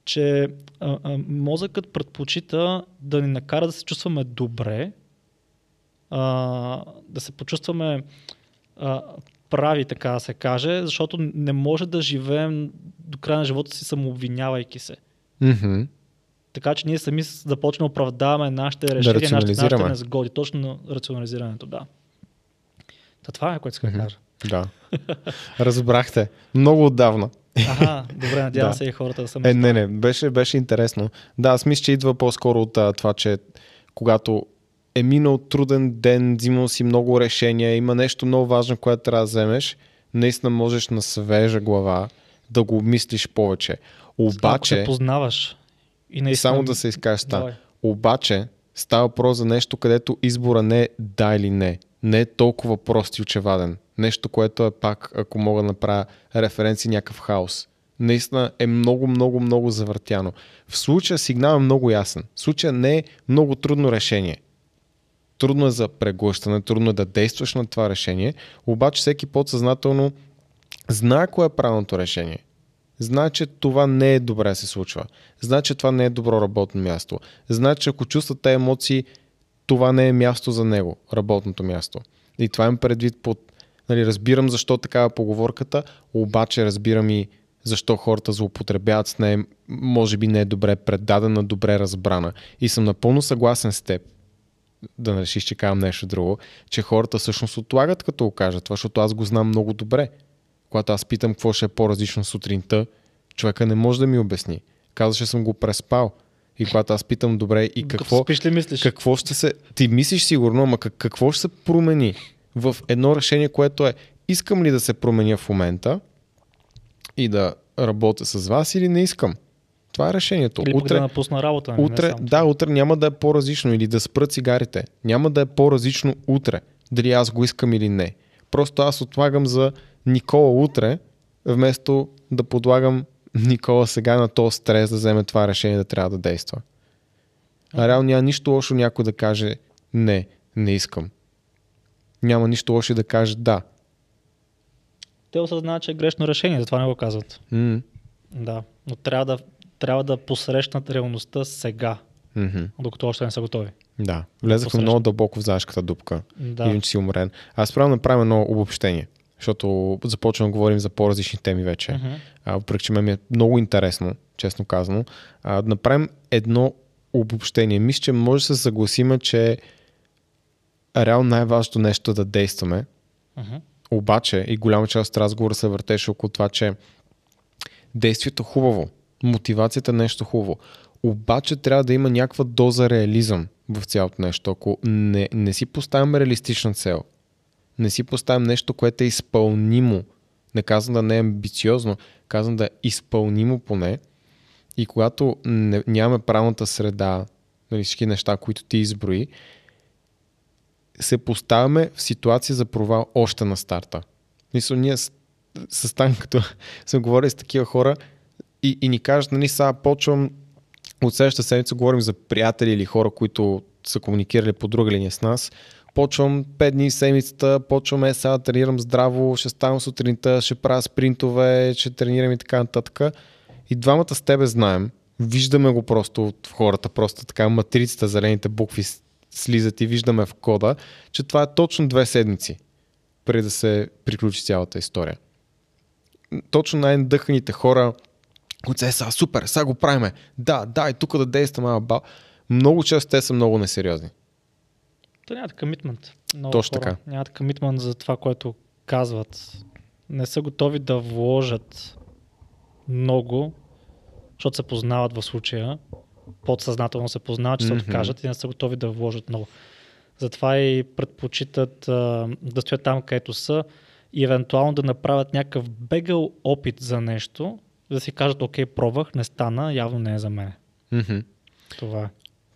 че а, а, мозъкът предпочита да ни накара да се чувстваме добре, а, да се почувстваме а, прави, така да се каже, защото не може да живеем до края на живота си самообвинявайки се. Мгм. Така че ние сами започнем да оправдаваме нашите решения, нашите, нашите рационализираме. незгоди. Точно на рационализирането, да. Та това е, което иска да Мгм. кажа. Да. Разбрахте. Много отдавна. Ага, добре, надявам Да. се и хората да са Е, не, не, беше, беше интересно. Да, аз мисля, че идва по-скоро от а, това, че когато е минал труден ден, взимал си много решения, има нещо много важно, което трябва да вземеш, наистина можеш на свежа глава да го обмислиш повече. Ако Обаче, познаваш и наистина... само да се изкажеш ста. Обаче, става въпрос за нещо, където избора не е да или не. Не е толкова прост и очеваден. Нещо, което е пак, ако мога да направя референции, някакъв хаос. Наистина е много, много, много завъртяно. В случая сигнал е много ясен. В случая не е много трудно решение. Трудно е за преглъщане, трудно е да действаш на това решение, обаче всеки подсъзнателно знае кое е правилното решение. Знае, че това не е добре да се случва. Знае, че това не е добро работно място. Знае, че ако чувства тези емоции, това не е място за него, работното място. И това им предвид под... Нали, разбирам защо такава поговорката, обаче разбирам и защо хората злоупотребяват с нея, може би не е добре предадена, добре разбрана. И съм напълно съгласен с теб, да не решиш, че казвам нещо друго, че хората всъщност отлагат като го кажат това, защото аз го знам много добре. Когато аз питам какво ще е по-различно сутринта, човека не може да ми обясни. Каза, че съм го преспал. И когато аз питам добре и какво, спиш ли мислиш? какво ще се... Ти мислиш сигурно, ама как- какво ще се промени в едно решение, което е искам ли да се променя в момента и да работя с вас или не искам. Това е решението. Или утре, да напусна работа. не утре, само да, утре няма да е по-различно или да спра цигарите. Няма да е по-различно утре. Дали аз го искам или не. Просто аз отлагам за Никола утре, вместо да подлагам Никола сега на този стрес да вземе това решение да трябва да действа. А реално няма нищо лошо някой да каже не, не искам. Няма нищо лошо да каже да. Те осъзнават, че е грешно решение, затова не го казват. М, Да, но трябва да, трябва да посрещнат реалността сега, мгм. докато още не са готови. Да, влезахме Посрещна. много дълбоко в заешката дупка. Да. Виждам, че си уморен. Аз правя направим едно обобщение, защото започвам да говорим за по-различни теми вече. А, въпреки, че ми е много интересно, честно казано. А, да направим едно обобщение. Мисля, че може да се съгласиме, че реално най-важното нещо е да действаме. Мгм. Обаче и голяма част от разговора се въртеше около това, че действието е хубаво, мотивацията е нещо хубаво. Обаче трябва да има някаква доза реализъм в цялото нещо. Ако не, не си поставим реалистична цел, не си поставим нещо, което е изпълнимо, не казвам да не е амбициозно, казвам да е изпълнимо поне, и когато не, нямаме правилната среда, нали, всички неща, които ти изброи, се поставяме в ситуация за провал още на старта. Мисля, ние с, с Стан, като съм говорил с такива хора и, и ни кажат, нали, сега почвам от следващата седмица, говорим за приятели или хора, които са комуникирали по друга линия с нас. Почвам 5 дни седмицата, почвам е сега тренирам здраво, ще ставам сутринта, ще правя спринтове, ще тренирам и така нататък. И двамата с тебе знаем, виждаме го просто в хората, просто така матрицата, зелените букви слизат и виждаме в кода, че това е точно две седмици преди да се приключи цялата история. Точно най-надъханите хора, «Е, сега супер, сега го правиме. Да, да, и тук да действаме. ама ба. Много често те са много несериозни. Те нямат комитмент. Много Точно хора така. Нямат комитмент за това, което казват. Не са готови да вложат много, защото се познават в случая подсъзнателно се познават, че се Мгм. откажат и не са готови да вложат много. Затова и предпочитат а, да стоят там, където са и евентуално да направят някакъв бегал опит за нещо, да си кажат, окей, пробвах, не стана, явно не е за мен. Мгм. Това е.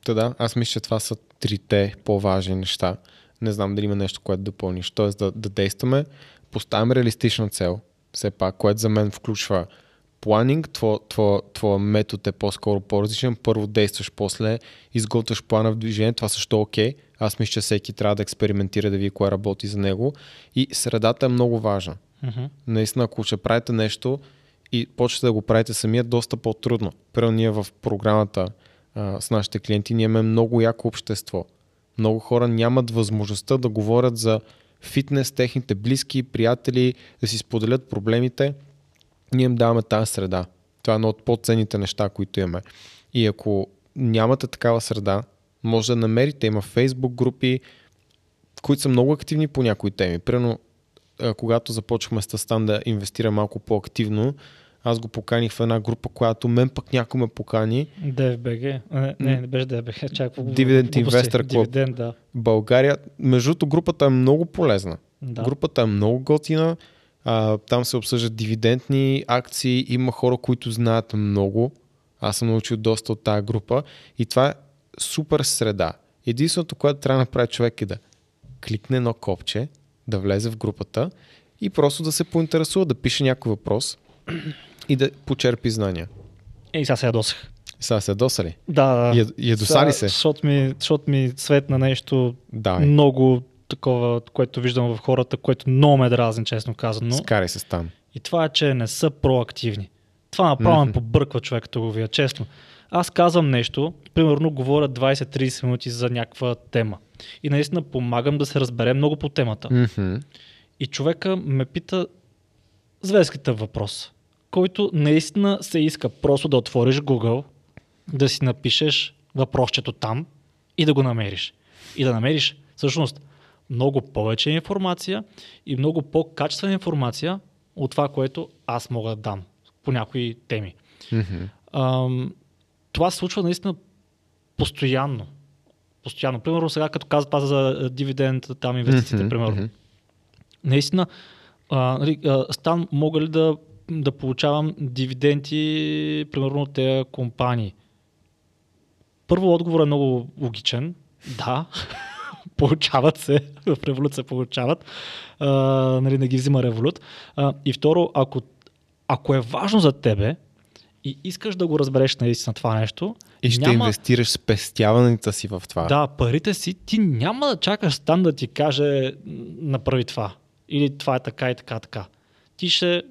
Та да, аз мисля, че това са трите по-важни неща. Не знам дали има нещо, което допълниш. Тоест да, да действаме, поставяме реалистична цел, все пак, което за мен включва планинг, твоя, метод е по-скоро по-различен. Първо действаш, после изготвяш плана в движение, това също е окей. Аз мисля, че всеки трябва да експериментира, да види кое работи за него. И средата е много важна. Мгм. Наистина, ако ще правите нещо и почвате да го правите сами, е доста по-трудно. Първо ние в програмата а, с нашите клиенти, ние имаме много яко общество. Много хора нямат възможността да говорят за фитнес, техните близки, приятели, да си споделят проблемите. Ние им даваме тази среда. Това е едно от по-ценните неща, които имаме. И ако нямате такава среда, може да намерите. Има фейсбук групи, които са много активни по някои теми. Примерно, когато започнахме с Стан да инвестира малко по-активно, аз го поканих в една група, която мен пък някой ме покани. DFBG. А, Не, не, не беше DFBG. Чак, Dividend. Investor Club. Дивиденд, да. България, между другото, групата е много полезна. да. Групата е много готина. А, там се обсъждат дивидендни акции. Има хора, които знаят много. Аз съм научил доста от тази група. И това е супер среда. Единственото, което трябва да направи човек е да кликне едно копче, да влезе в групата и просто да се поинтересува, да пише някой въпрос и да почерпи знания. Ей, сега се ядосах. Сега се досали. Да. Я- ядоса ли се? Защото ми, защото ми цвет на нещо Да, много такова, което виждам в хората, което много ме дразни, честно казано. скарай се там. И това е, че не са проактивни. Това направо ме побърква човек, като го вия, честно. Аз казвам нещо, примерно говоря 20-30 минути за някаква тема. И наистина помагам да се разбере много по темата. Мгм. И човека ме пита зверската въпрос, който наистина се иска просто да отвориш Google, да си напишеш въпросчето там и да го намериш. И да намериш всъщност много повече информация и много по-качествена информация от това, което аз мога да дам по някои теми. Мгм. Ам, това се случва наистина постоянно. Постоянно. Примерно сега, като каза това за дивиденд, там инвестициите, Мгм, примерно. Наистина, а, нали, а, Стан, мога ли да, да получавам дивиденти, примерно от тези компании? Първо отговор е много логичен. Да, получават се, в Револют се получават. А, нали, не ги взима Револют. А, и второ, ако, ако е важно за тебе и искаш да го разбереш наистина това нещо, И ще няма, инвестираш спестяването си в това. да, парите си, ти няма да чакаш Стан да ти каже направи това. Или това е така и така, така. Ти ще,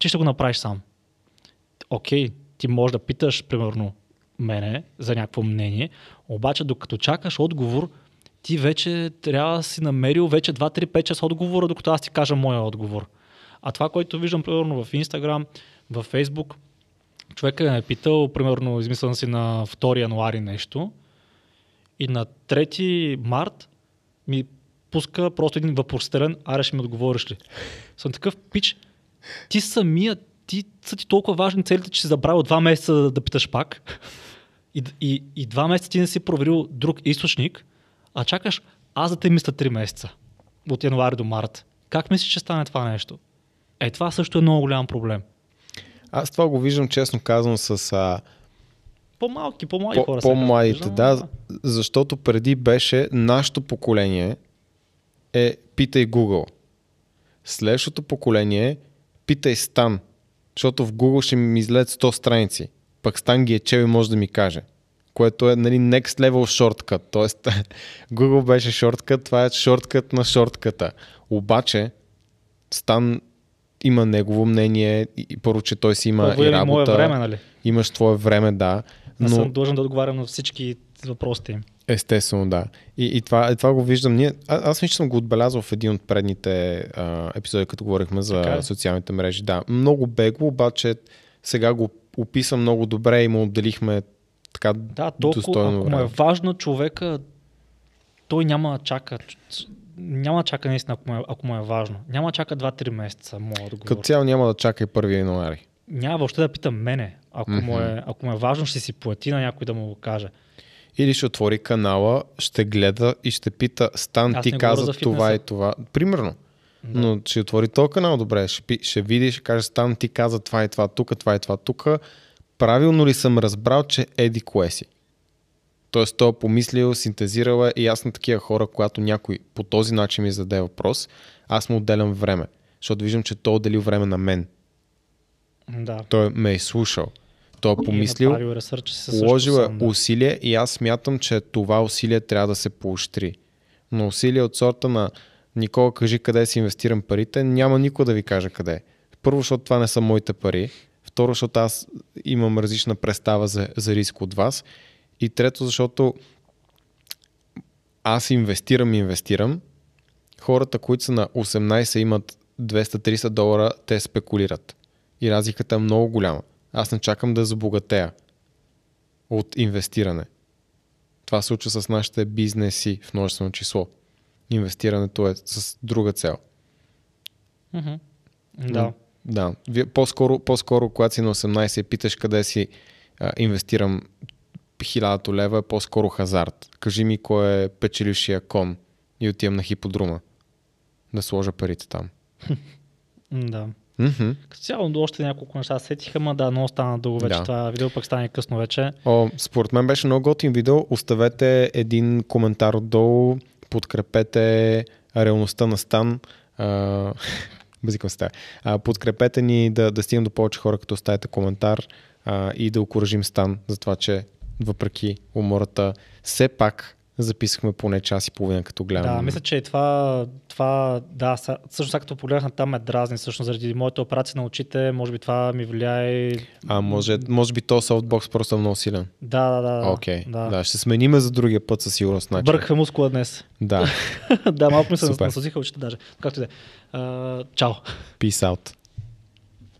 ти ще го направиш сам. Окей, ти можеш да питаш, примерно, мене за някакво мнение, обаче докато чакаш отговор, ти вече трябва да си намерил вече 2, 3, 5, 6 отговора, докато аз ти кажа моя отговор. А това, което виждам, примерно, в Instagram, в Facebook, човека е питал, примерно, измислям си на 2 януари нещо, и на 3 март ми пуска просто един въпросителен, аре ще ми отговориш ли. Съм такъв пич, ти самия, ти са ти толкова важни целите, че си забравил два месеца да, да питаш пак. И, и, и два месеца ти не си проверил друг източник, а чакаш аз да те мисля три месеца. От януари до март. Как мислиш, че стане това нещо? Е, това също е много голям проблем. Аз това го виждам честно казвам с а, По-малки, по-млади по, хора. сега по-младите, виждам, да, защото преди беше нашето поколение е питай Google. Следващото поколение питай Стан, защото в Google ще ми излезат 100 страници. Пък Стан ги е чел и може да ми каже. Което е нали, next level шорткът. Тоест, Google беше шорткът, това е шорткът на шортката. Обаче, Стан има негово мнение и, първо, че той си има Първо и работа. мое време, нали? Имаш твое време, да. Но... Аз съм длъжен да отговарям на всички въпросите им. Естествено, да. И, и, това, и това го виждам. Ние, а, аз мисля, че съм го отбелязал в един от предните а, епизоди, като говорихме за Така социалните мрежи. Да, много бегло, обаче сега го описа много добре и му отделихме така Да, толкова, достойно ако е време. важно човека, той няма да чака. Няма да чака наистина, ако му е, ако му е важно. Няма да чака 2-3 месеца, моят отговор. Като цяло няма да чака и 1 януари. Няма въобще да питам мене. Ако, mm-hmm. му е, ако му е важно, ще си плати на някой да му го каже. Или ще отвори канала, ще гледа и ще пита, Стан, Аз ти каза за това и това. Примерно. Да. Но ще отвори този канал, добре, ще, ще види, ще каже, Стан, ти каза това и това тук, това и това тук. Правилно ли съм разбрал, че еди кое си? Тоест, той е помислил, синтезирал е и аз на такива хора, когато някой по този начин ми зададе въпрос, аз му отделям време. Защото виждам, че той отделил време на мен. Да. Той ме е слушал. Той е И помислил, ресърч Положил е да. усилие и аз смятам, че това усилие трябва да се поощри. Но усилие от сорта на Никола, кажи къде си инвестирам парите, няма никой да ви каже къде. Първо, защото това не са моите пари. Второ, защото аз имам различна представа за, за риск от вас. И трето, защото аз инвестирам, инвестирам. Хората, които са на 18 имат 200-300 долара, те спекулират. И разликата е много голяма. Аз не чакам да забогатея от инвестиране. Това се случва с нашите бизнеси в множествено число. Инвестирането е с друга цел. Мгм. Да. Да. Вие по-скоро, по-скоро, когато си на 18 и питаш къде си а, инвестирам 1000 лева, е по-скоро хазарт. Кажи ми кой е печелившия кон и отивам на хиподрума да сложа парите там. Да. Мгм. Като цяло още няколко неща се сетиха, ма да, много стана дълго вече. Да. Това видео пък стане късно вече. О, според мен беше много готин видео. Оставете един коментар отдолу, подкрепете реалността на Стан. А, се тая. а, подкрепете ни да, да стигнем до повече хора, като оставите коментар а, и да окоръжим Стан за това, че въпреки умората, все пак записахме поне час и половина, като гледам. Да, мисля, че и това, това да, сега като погледнах на там ме дразни, всъщност заради моята операция на очите, може би това ми влияе. А може, може би то софтбокс просто е много силен. Да, да, да. Окей, да. да. ще смениме за другия път със сигурност. Значи. Бъркахме мускула днес. Да, да, малко ми се Супер. насълзиха очите даже. Както и да е. Чао. peace out.